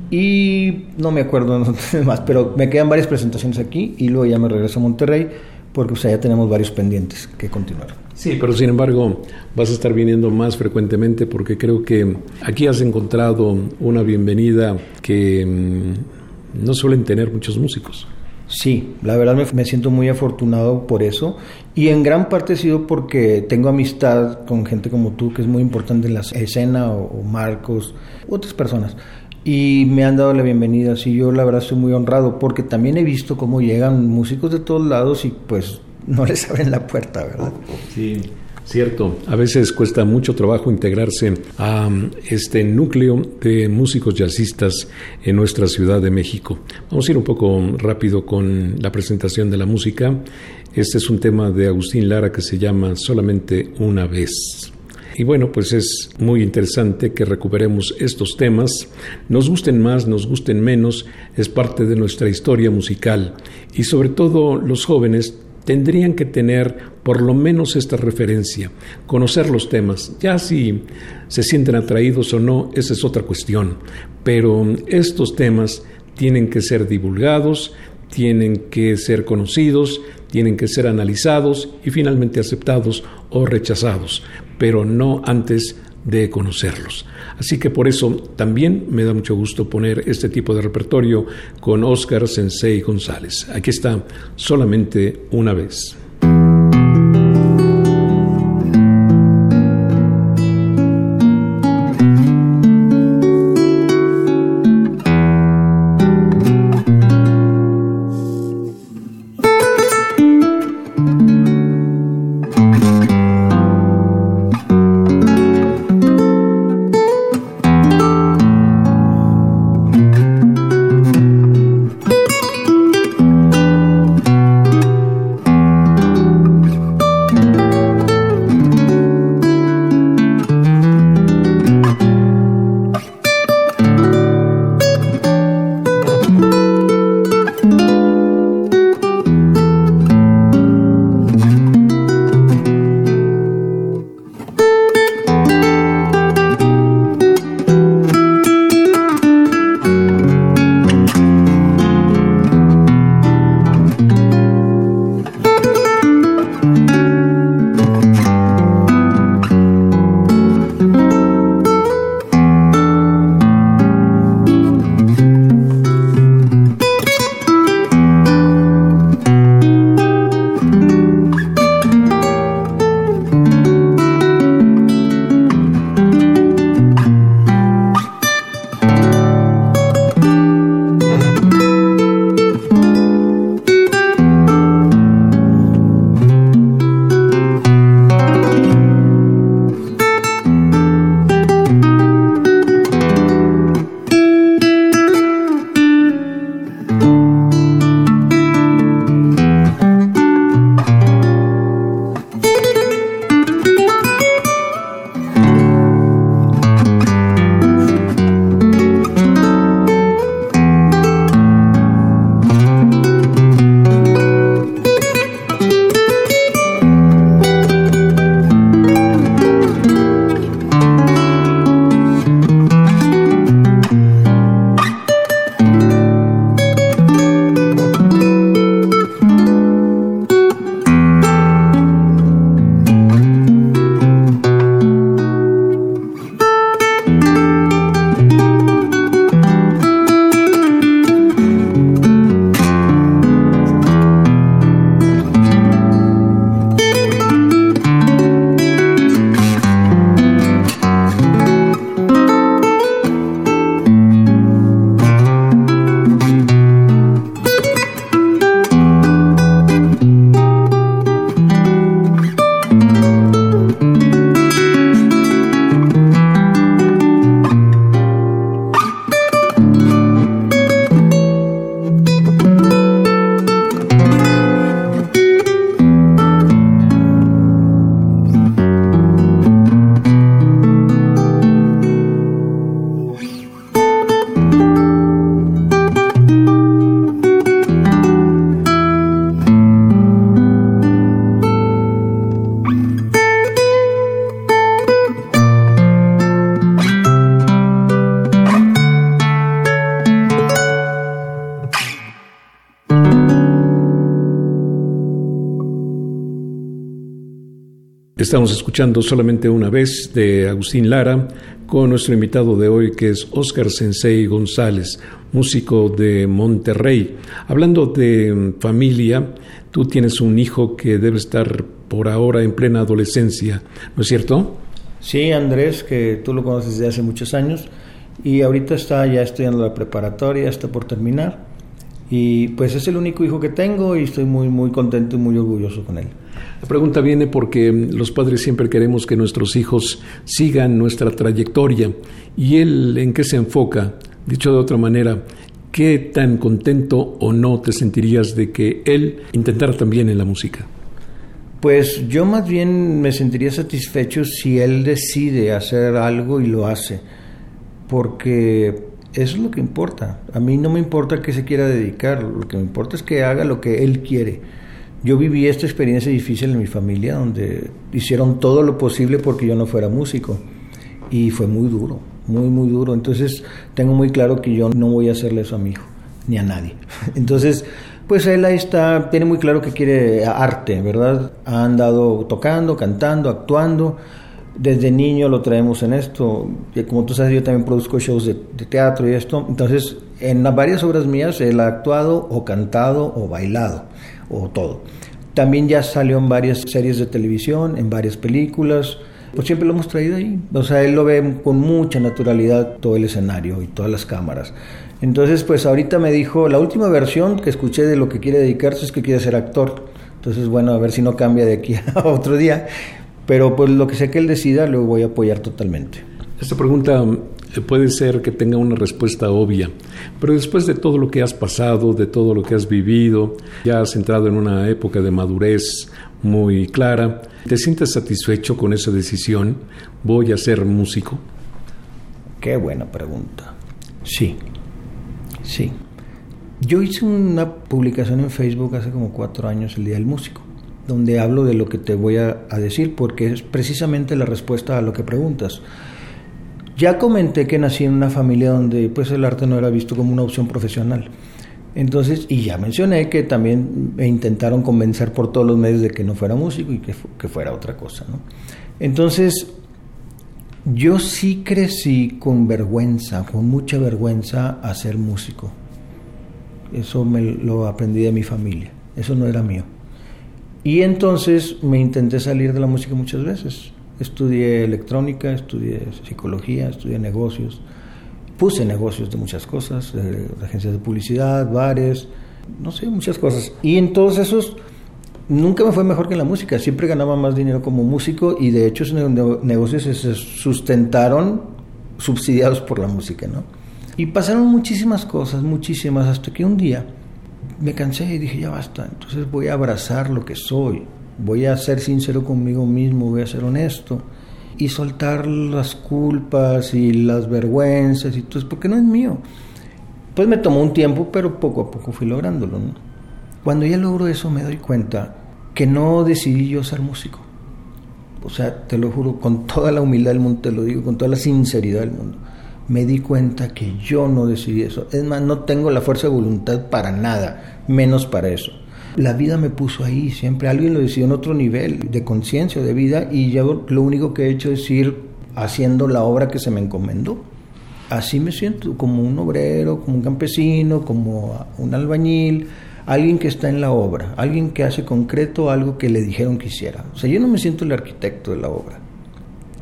Y no me acuerdo más, pero me quedan varias presentaciones aquí y luego ya me regreso a Monterrey porque ya tenemos varios pendientes que continuar. Sí, pero sin embargo vas a estar viniendo más frecuentemente porque creo que aquí has encontrado una bienvenida que mm, no suelen tener muchos músicos. Sí, la verdad me, siento muy afortunado por eso y en gran parte ha sido porque tengo amistad con gente como tú que es muy importante en la escena o, Marcos, otras personas y me han dado la bienvenida, así yo la verdad estoy muy honrado porque también he visto cómo llegan músicos de todos lados y pues no les abren la puerta, ¿verdad? Sí. Cierto, a veces cuesta mucho trabajo integrarse a um, este núcleo de músicos jazzistas en nuestra Ciudad de México. Vamos a ir un poco rápido con la presentación de la música. Este es un tema de Agustín Lara que se llama Solamente una vez. Y bueno, pues es muy interesante que recuperemos estos temas. Nos gusten más, nos gusten menos, es parte de nuestra historia musical. Y sobre todo los jóvenes tendrían que tener por lo menos esta referencia, conocer los temas. Ya si se sienten atraídos o no, esa es otra cuestión. Pero estos temas tienen que ser divulgados, tienen que ser conocidos, tienen que ser analizados y finalmente aceptados o rechazados, pero no antes de conocerlos. Así que por eso también me da mucho gusto poner este tipo de repertorio con Oscar Sensei González. Aquí está solamente una vez. Estamos escuchando solamente una vez de Agustín Lara con nuestro invitado de hoy que es Oscar Sensei González, músico de Monterrey. Hablando de familia, tú tienes un hijo que debe estar por ahora en plena adolescencia, ¿no es cierto? Sí, Andrés, que tú lo conoces desde hace muchos años y ahorita está ya estudiando la preparatoria, está por terminar y pues es el único hijo que tengo y estoy muy muy contento y muy orgulloso con él. La pregunta viene porque los padres siempre queremos que nuestros hijos sigan nuestra trayectoria. ¿Y él en qué se enfoca? Dicho de otra manera, ¿qué tan contento o no te sentirías de que él intentara también en la música? Pues yo más bien me sentiría satisfecho si él decide hacer algo y lo hace, porque eso es lo que importa. A mí no me importa que se quiera dedicar, lo que me importa es que haga lo que él quiere yo viví esta experiencia difícil en mi familia donde hicieron todo lo posible porque yo no fuera músico y fue muy duro, muy, muy duro. Entonces tengo muy claro que yo no voy a hacerle eso a mi hijo, ni a nadie. Entonces, pues él ahí está, tiene muy claro que quiere arte, ¿verdad? Ha andado tocando, cantando, actuando. Desde niño lo traemos en esto. Y como tú sabes, yo también produzco shows de, de teatro y esto. Entonces, en varias obras mías él ha actuado o cantado o bailado o todo. También ya salió en varias series de televisión, en varias películas. Pues siempre lo hemos traído ahí. O sea, él lo ve con mucha naturalidad todo el escenario y todas las cámaras. Entonces, pues ahorita me dijo, la última versión que escuché de lo que quiere dedicarse es que quiere ser actor. Entonces, bueno, a ver si no cambia de aquí a otro día. Pero pues lo que sea que él decida, lo voy a apoyar totalmente. Esta pregunta puede ser que tenga una respuesta obvia, pero después de todo lo que has pasado, de todo lo que has vivido, ya has entrado en una época de madurez muy clara, ¿te sientes satisfecho con esa decisión? ¿Voy a ser músico? Qué buena pregunta. Sí, sí. Yo hice una publicación en Facebook hace como cuatro años, el Día del Músico, donde hablo de lo que te voy a, a decir, porque es precisamente la respuesta a lo que preguntas. Ya comenté que nací en una familia donde pues el arte no era visto como una opción profesional. Entonces, y ya mencioné que también me intentaron convencer por todos los medios de que no fuera músico y que, fuera otra cosa. Entonces, yo sí crecí con vergüenza, con mucha vergüenza a ser músico. Eso me lo aprendí de mi familia, eso no era mío. Y entonces me intenté salir de la música muchas veces. Estudié electrónica, estudié psicología, estudié negocios. Puse negocios de muchas cosas, agencias de publicidad, bares, no sé, muchas cosas. Y en todos esos nunca me fue mejor que en la música. Siempre ganaba más dinero como músico y de hecho esos negocios se sustentaron subsidiados por la música, ¿no? Y pasaron muchísimas cosas, muchísimas, hasta que un día me cansé y dije, ya basta, entonces voy a abrazar lo que soy voy a ser sincero conmigo mismo, voy a ser honesto y soltar las culpas y las vergüenzas y todo, porque no es mío. Pues me tomó un tiempo, pero poco a poco fui lográndolo. Cuando ya logro eso me doy cuenta que no decidí yo ser músico. O sea, te lo juro, con toda la humildad del mundo, te lo digo, con toda la sinceridad del mundo. Me di cuenta que yo no decidí eso. Es más, no tengo la fuerza de voluntad para nada, menos para eso. La vida me puso ahí, siempre alguien lo decidió en otro nivel de conciencia, de vida, y yo lo único que he hecho es ir haciendo la obra que se me encomendó. Así me siento, como un obrero, como un campesino, como un albañil, alguien que está en la obra, alguien que hace concreto algo que le dijeron que hiciera. O sea, yo no me siento el arquitecto de la obra,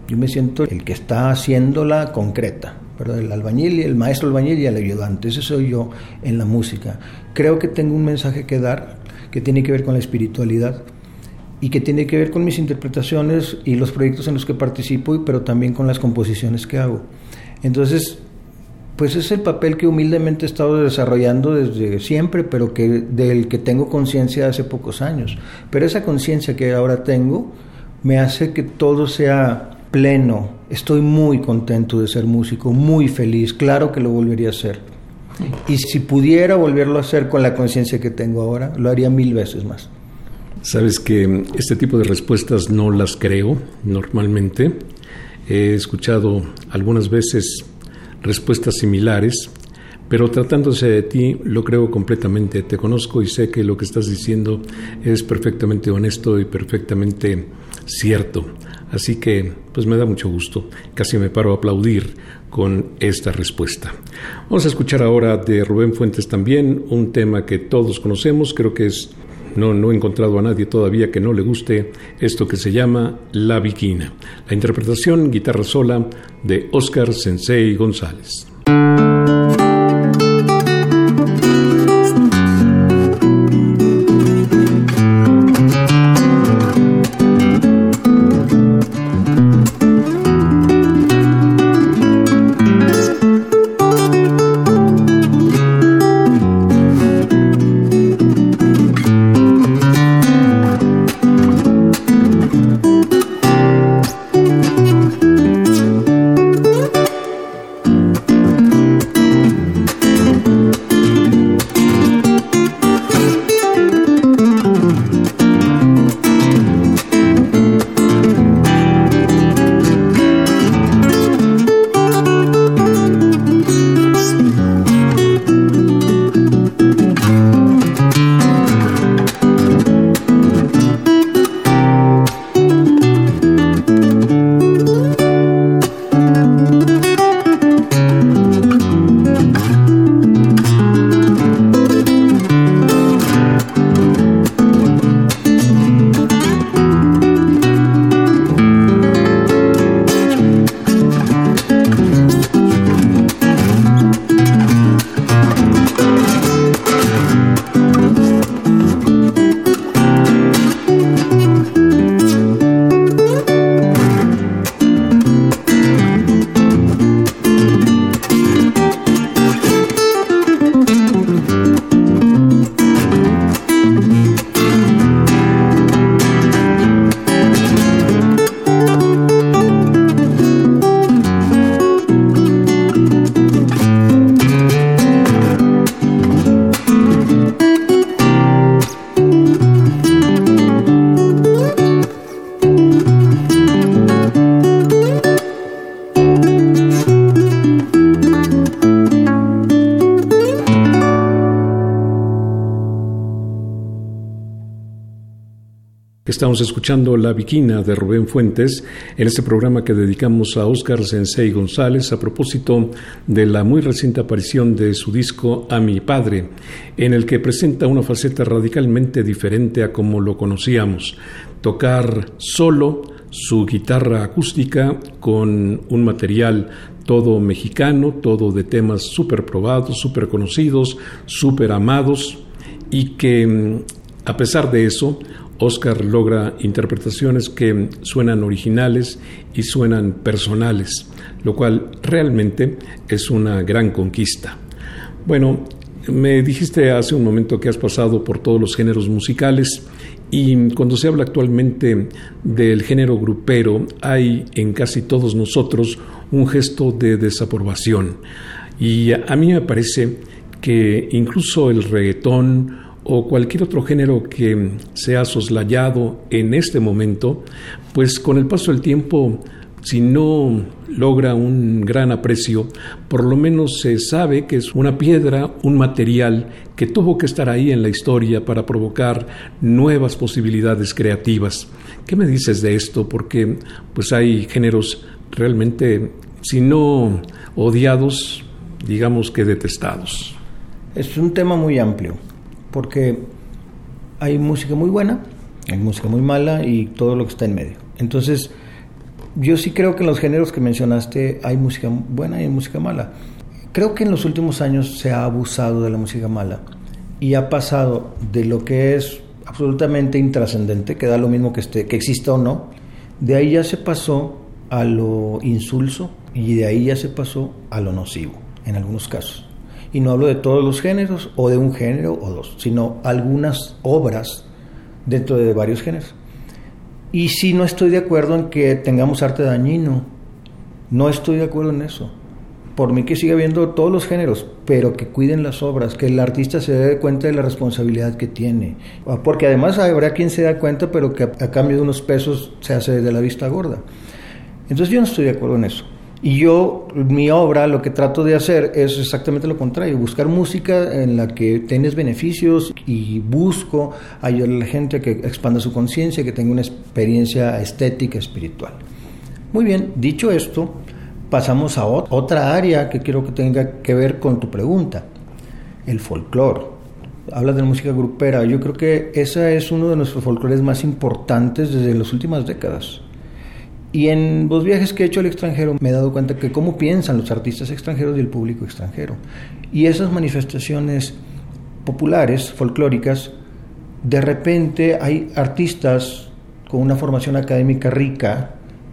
yo me siento el que está haciéndola concreta, ¿verdad? el albañil, y el maestro albañil y el ayudante, ese soy yo en la música. Creo que tengo un mensaje que dar, que tiene que ver con la espiritualidad y que tiene que ver con mis interpretaciones y los proyectos en los que participo, pero también con las composiciones que hago. Entonces, pues es el papel que humildemente he estado desarrollando desde siempre, pero que del que tengo conciencia hace pocos años. Pero esa conciencia que ahora tengo me hace que todo sea pleno. Estoy muy contento de ser músico, muy feliz. Claro que lo volvería a hacer. Y si pudiera volverlo a hacer con la conciencia que tengo ahora, lo haría mil veces más. Sabes que este tipo de respuestas no las creo normalmente. He escuchado algunas veces respuestas similares, pero tratándose de ti lo creo completamente. Te conozco y sé que lo que estás diciendo es perfectamente honesto y perfectamente cierto. Así que, pues me da mucho gusto. Casi me paro a aplaudir con esta respuesta. Vamos a escuchar ahora de Rubén Fuentes también un tema que todos conocemos, creo que es no, no he encontrado a nadie todavía que no le guste esto que se llama La Viquina. La interpretación guitarra sola de Oscar Sensei González. Estamos escuchando La Viquina de Rubén Fuentes en este programa que dedicamos a Óscar Sensei González a propósito de la muy reciente aparición de su disco A mi padre, en el que presenta una faceta radicalmente diferente a como lo conocíamos. Tocar solo su guitarra acústica con un material todo mexicano, todo de temas súper probados, súper conocidos, súper amados y que mm, a pesar de eso Oscar logra interpretaciones que suenan originales y suenan personales, lo cual realmente es una gran conquista. Bueno, me dijiste hace un momento que has pasado por todos los géneros musicales y cuando se habla actualmente del género grupero hay en casi todos nosotros un gesto de desaprobación. Y a mí me parece que incluso el reggaetón o cualquier otro género que sea soslayado en este momento, pues con el paso del tiempo, si no logra un gran aprecio, por lo menos se sabe que es una piedra, un material que tuvo que estar ahí en la historia para provocar nuevas posibilidades creativas. ¿Qué me dices de esto? Porque pues hay géneros realmente, si no odiados, digamos que detestados. Es un tema muy amplio porque hay música muy buena, hay música muy mala y todo lo que está en medio. Entonces, yo sí creo que en los géneros que mencionaste hay música buena y hay música mala. Creo que en los últimos años se ha abusado de la música mala y ha pasado de lo que es absolutamente intrascendente, que da lo mismo que, esté, que exista o no, de ahí ya se pasó a lo insulso y de ahí ya se pasó a lo nocivo, en algunos casos y no hablo de todos los géneros o de un género o dos, sino algunas obras dentro de varios géneros. Y sí no estoy de acuerdo en que tengamos arte dañino, no estoy de acuerdo en eso. Por mí que siga habiendo todos los géneros, pero que cuiden las obras, que el artista se dé cuenta de la responsabilidad que tiene. Porque además habrá quien se da cuenta, pero que a, cambio de unos pesos se hace de la vista gorda. Entonces yo no estoy de acuerdo en eso. Y yo, mi obra, lo que trato de hacer es exactamente lo contrario, buscar música en la que tienes beneficios y busco ayudar a la gente a que expanda su conciencia, que tenga una experiencia estética, espiritual. Muy bien, dicho esto, pasamos a otra área que quiero que tenga que ver con tu pregunta, el folclore. Hablas de música grupera, yo creo que ese es uno de nuestros folclores más importantes desde las últimas décadas y en los viajes que he hecho al extranjero me he dado cuenta que cómo piensan los artistas extranjeros y el público extranjero. Y esas manifestaciones populares, folclóricas, de repente hay artistas con una formación académica rica,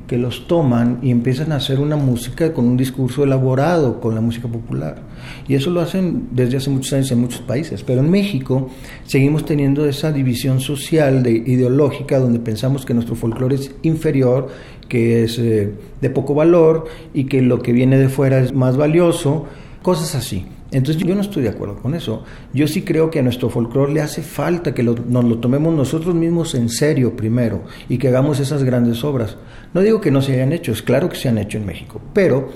que los toman y empiezan a hacer una música con un discurso elaborado con la música popular. Y eso lo hacen desde hace muchos años en muchos países. Pero en México seguimos teniendo esa división social, de, ideológica, donde pensamos que nuestro folclore es inferior, que es eh, de poco valor y que lo que viene de fuera es más valioso, cosas así. Entonces yo no estoy de acuerdo con eso. Yo sí creo que a nuestro folclore le hace falta que nos lo tomemos nosotros mismos en serio primero y que hagamos esas grandes obras. No digo que no se hayan hecho, es claro que se han hecho en México, pero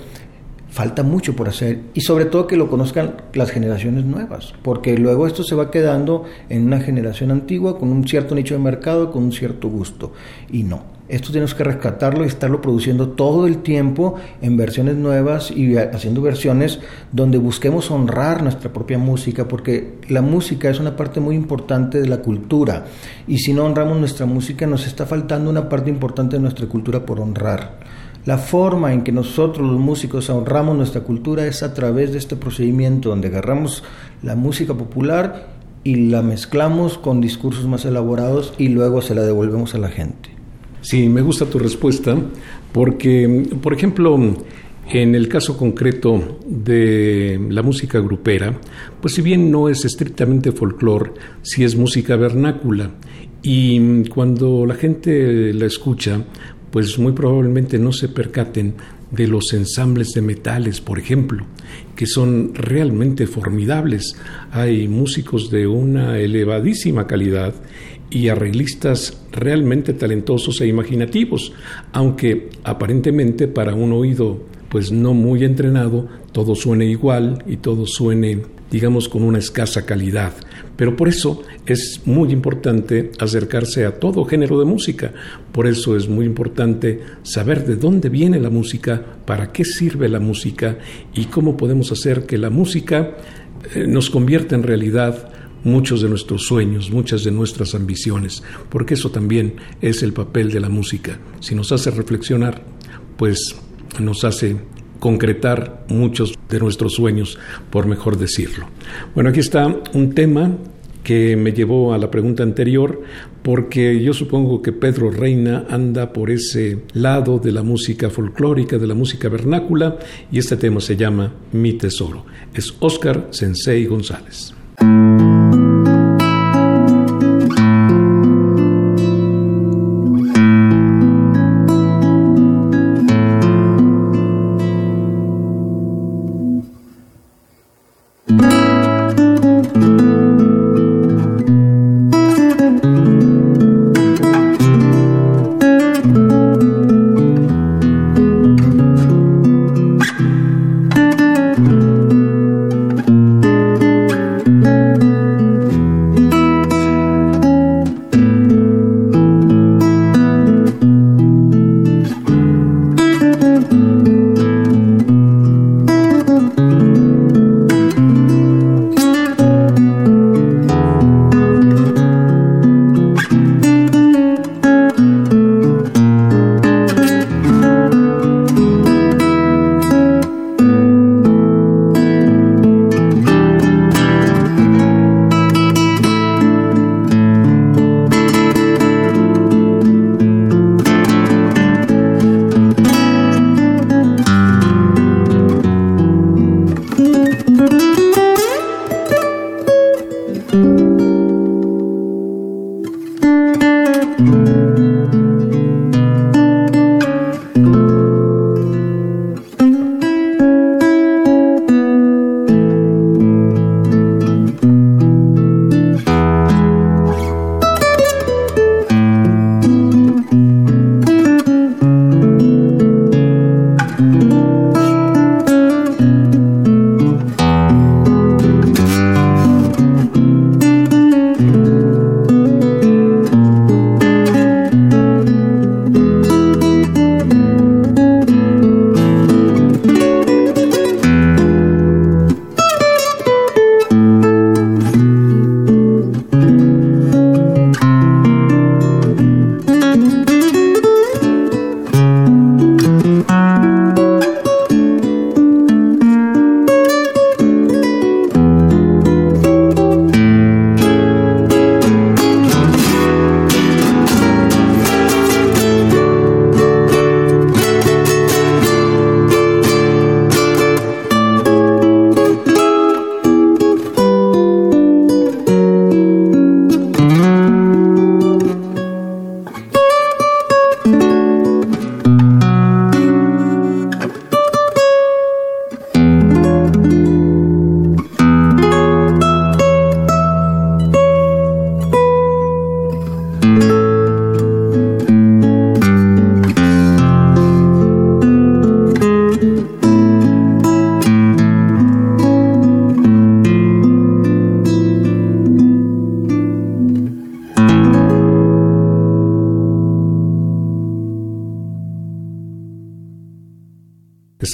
falta mucho por hacer y sobre todo que lo conozcan las generaciones nuevas, porque luego esto se va quedando en una generación antigua con un cierto nicho de mercado, con un cierto gusto y no. Esto tenemos que rescatarlo y estarlo produciendo todo el tiempo en versiones nuevas y haciendo versiones donde busquemos honrar nuestra propia música, porque la música es una parte muy importante de la cultura y si no honramos nuestra música nos está faltando una parte importante de nuestra cultura por honrar. La forma en que nosotros los músicos honramos nuestra cultura es a través de este procedimiento donde agarramos la música popular y la mezclamos con discursos más elaborados y luego se la devolvemos a la gente. Sí, me gusta tu respuesta porque, por ejemplo, en el caso concreto de la música grupera, pues si bien no es estrictamente folclore, sí es música vernácula y cuando la gente la escucha, pues muy probablemente no se percaten de los ensambles de metales, por ejemplo, que son realmente formidables. Hay músicos de una elevadísima calidad y arreglistas realmente talentosos e imaginativos, aunque aparentemente para un oído pues no muy entrenado todo suene igual y todo suene digamos con una escasa calidad. Pero por eso es muy importante acercarse a todo género de música. Por eso es muy importante saber de dónde viene la música, para qué sirve la música y cómo podemos hacer que la música eh, nos convierta en realidad muchos de nuestros sueños, muchas de nuestras ambiciones, porque eso también es el papel de la música. Si nos hace reflexionar, pues nos hace concretar muchos de nuestros sueños, por mejor decirlo. Bueno, aquí está un tema que me llevó a la pregunta anterior, porque yo supongo que Pedro Reina anda por ese lado de la música folclórica, de la música vernácula, y este tema se llama Mi Tesoro. Es Oscar Sensei González.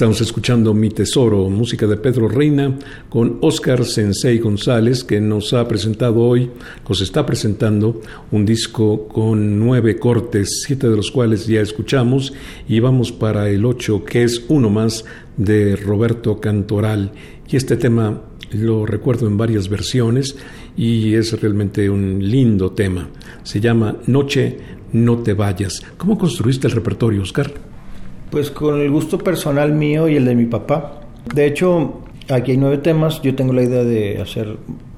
Estamos escuchando Mi Tesoro, música de Pedro Reina, con Oscar Sensei González, que nos ha presentado hoy, nos está presentando un disco con nueve cortes, siete de los cuales ya escuchamos, y vamos para el ocho, que es uno más de Roberto Cantoral. Y este tema lo recuerdo en varias versiones y es realmente un lindo tema. Se llama Noche, no te vayas. ¿Cómo construiste el repertorio, Oscar? Pues con el gusto personal mío y el de mi papá. De hecho, aquí hay nueve temas. Yo tengo la idea de hacer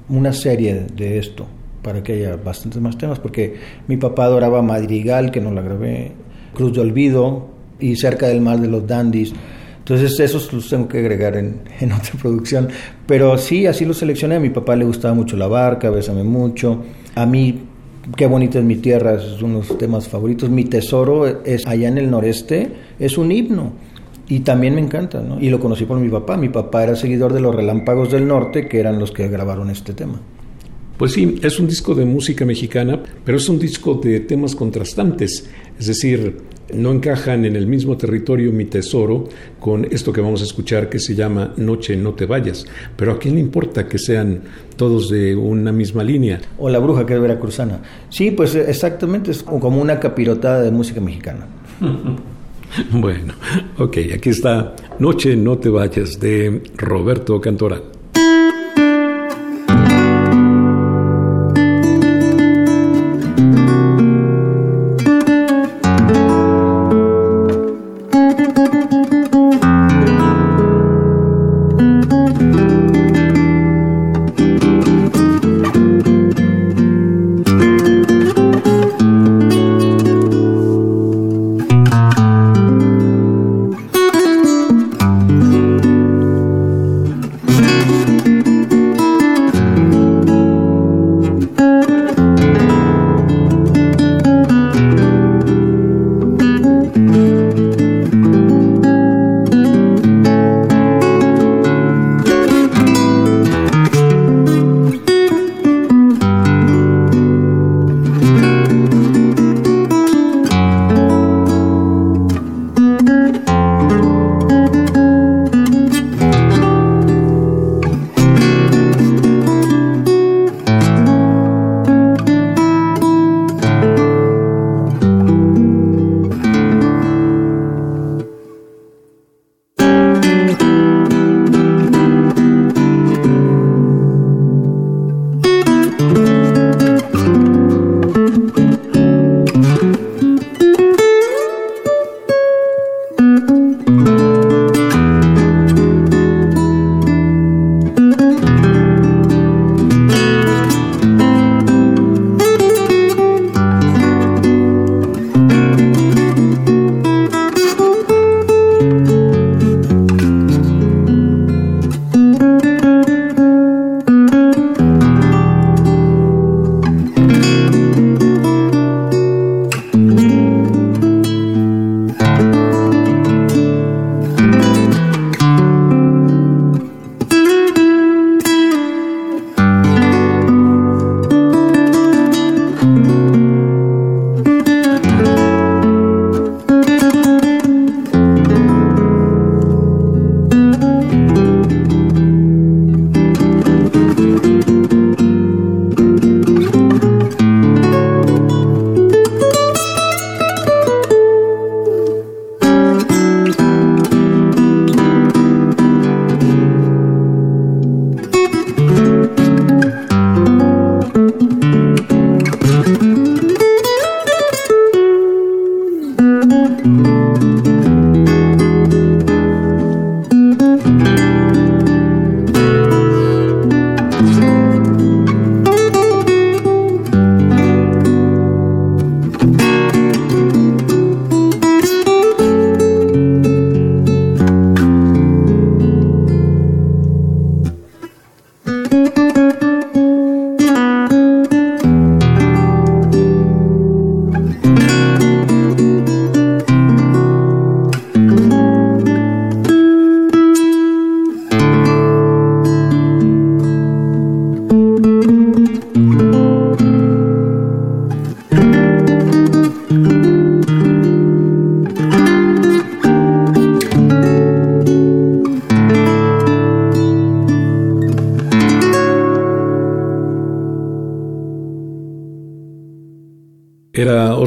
una serie de esto para que haya bastantes más temas, porque mi papá adoraba Madrigal, que no la grabé, Cruz de Olvido y Cerca del Mar de los Dandies. Entonces esos los tengo que agregar en, en, otra producción. Pero sí, así los seleccioné. A mi papá le gustaba mucho La Barca, Bésame Mucho. A mí Qué bonita es mi tierra, es uno de los temas favoritos. Mi tesoro es allá en el noreste, es un himno. Y también me encanta, ¿no? Y lo conocí por mi papá. Mi papá era seguidor de los Relámpagos del Norte, que eran los que grabaron este tema. Pues sí, es un disco de música mexicana, pero es un disco de temas contrastantes. Es decir, no encajan en el mismo territorio mi tesoro con esto que vamos a escuchar que se llama Noche no te vayas. Pero a quién le importa que sean todos de una misma línea. O La Bruja, que es veracruzana. Sí, pues exactamente, es como una capirotada de música mexicana. bueno, ok, aquí está Noche no te vayas de Roberto Cantoral.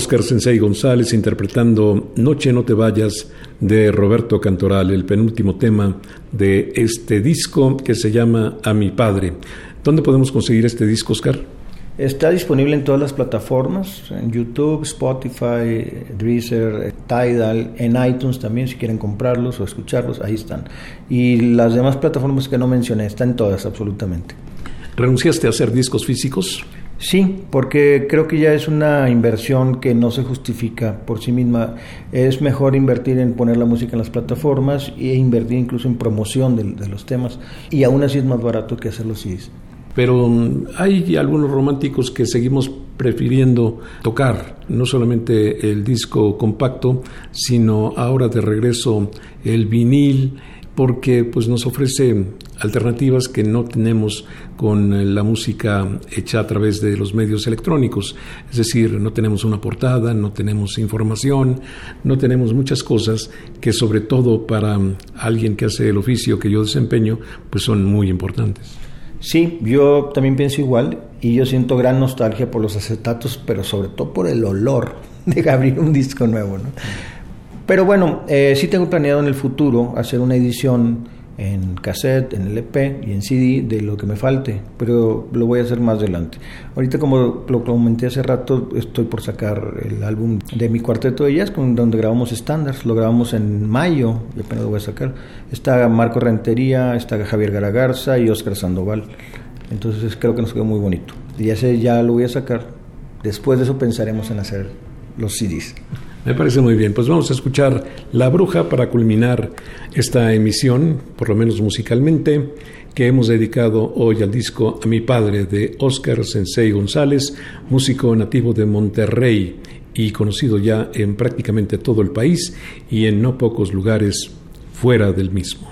Oscar Sensei González interpretando Noche no te vayas de Roberto Cantoral, el penúltimo tema de este disco que se llama A mi padre. ¿Dónde podemos conseguir este disco, Oscar? Está disponible en todas las plataformas, en YouTube, Spotify, Deezer, Tidal, en iTunes también, si quieren comprarlos o escucharlos, ahí están. Y las demás plataformas que no mencioné, están todas absolutamente. ¿Renunciaste a hacer discos físicos? Sí, porque creo que ya es una inversión que no se justifica por sí misma. Es mejor invertir en poner la música en las plataformas e invertir incluso en promoción de, los temas. Y aún así es más barato que hacer los CDs pero mm, hay algunos románticos que seguimos prefiriendo tocar, no solamente el disco compacto, sino ahora de regreso el vinil, porque pues nos ofrece alternativas que no tenemos con la música hecha a través de los medios electrónicos. Es decir, no tenemos una portada, no tenemos información, no tenemos muchas cosas que sobre todo para alguien que hace el oficio que yo desempeño, pues son muy importantes. Sí, yo también pienso igual y yo siento gran nostalgia por los acetatos, pero sobre todo por el olor de abrir un disco nuevo. ¿no? Pero bueno, eh, sí tengo planeado en el futuro hacer una edición en cassette, en LP y en CD de lo que me falte, pero lo voy a hacer más adelante. Ahorita como lo comenté hace rato, estoy por sacar el álbum de mi cuarteto de jazz, donde grabamos estándares, lo grabamos en mayo y apenas lo voy a sacar. Está Marco Rentería, está Javier Garagarza y Oscar Sandoval. Entonces creo que nos quedó muy bonito. Y ese ya lo voy a sacar. Después de eso pensaremos en hacer los CDs. Me parece muy bien. Pues vamos a escuchar La Bruja para culminar esta emisión, por lo menos musicalmente, que hemos dedicado hoy al disco A mi padre de Oscar Sensei González, músico nativo de Monterrey y conocido ya en prácticamente todo el país y en no pocos lugares fuera del mismo.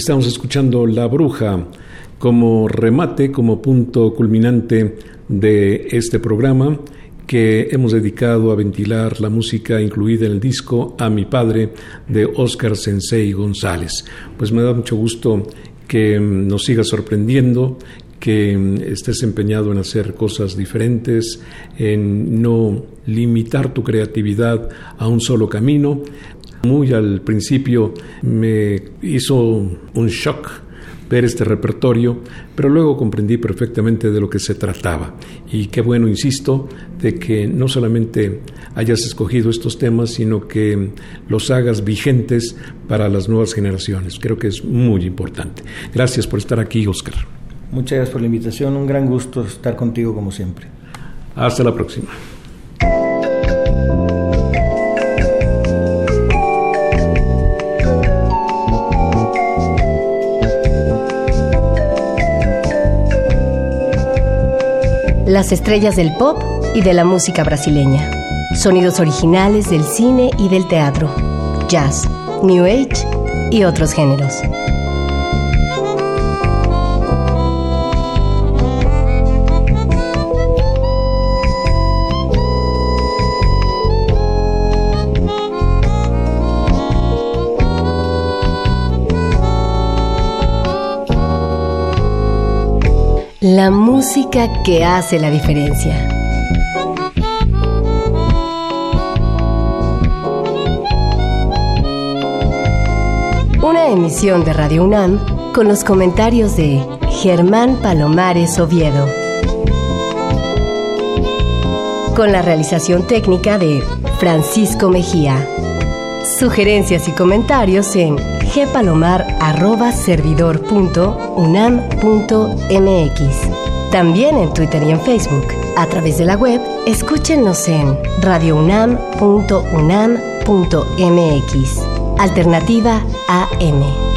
Estamos escuchando La Bruja como remate, como punto culminante de este programa que hemos dedicado a ventilar la música incluida en el disco A mi padre de Oscar Sensei González. Pues me da mucho gusto que nos siga sorprendiendo, que estés empeñado en hacer cosas diferentes, en no limitar tu creatividad a un solo camino. Muy al principio me hizo un shock ver este repertorio, pero luego comprendí perfectamente de lo que se trataba. Y qué bueno, insisto, de que no solamente hayas escogido estos temas, sino que los hagas vigentes para las nuevas generaciones. Creo que es muy importante. Gracias por estar aquí, Oscar. Muchas gracias por la invitación, un gran gusto estar contigo como siempre. Hasta la próxima. Las estrellas del pop y de la música brasileña. Sonidos originales del cine y del teatro. Jazz, New Age y otros géneros. La música que hace la diferencia. Una emisión de Radio UNAM con los comentarios de Germán Palomares Oviedo. Con la realización técnica de Francisco Mejía. Sugerencias y comentarios en gpalomar.servidor.unam.mx. También en Twitter y en Facebook. A través de la web, escúchenos en radiounam.unam.mx. Alternativa AM.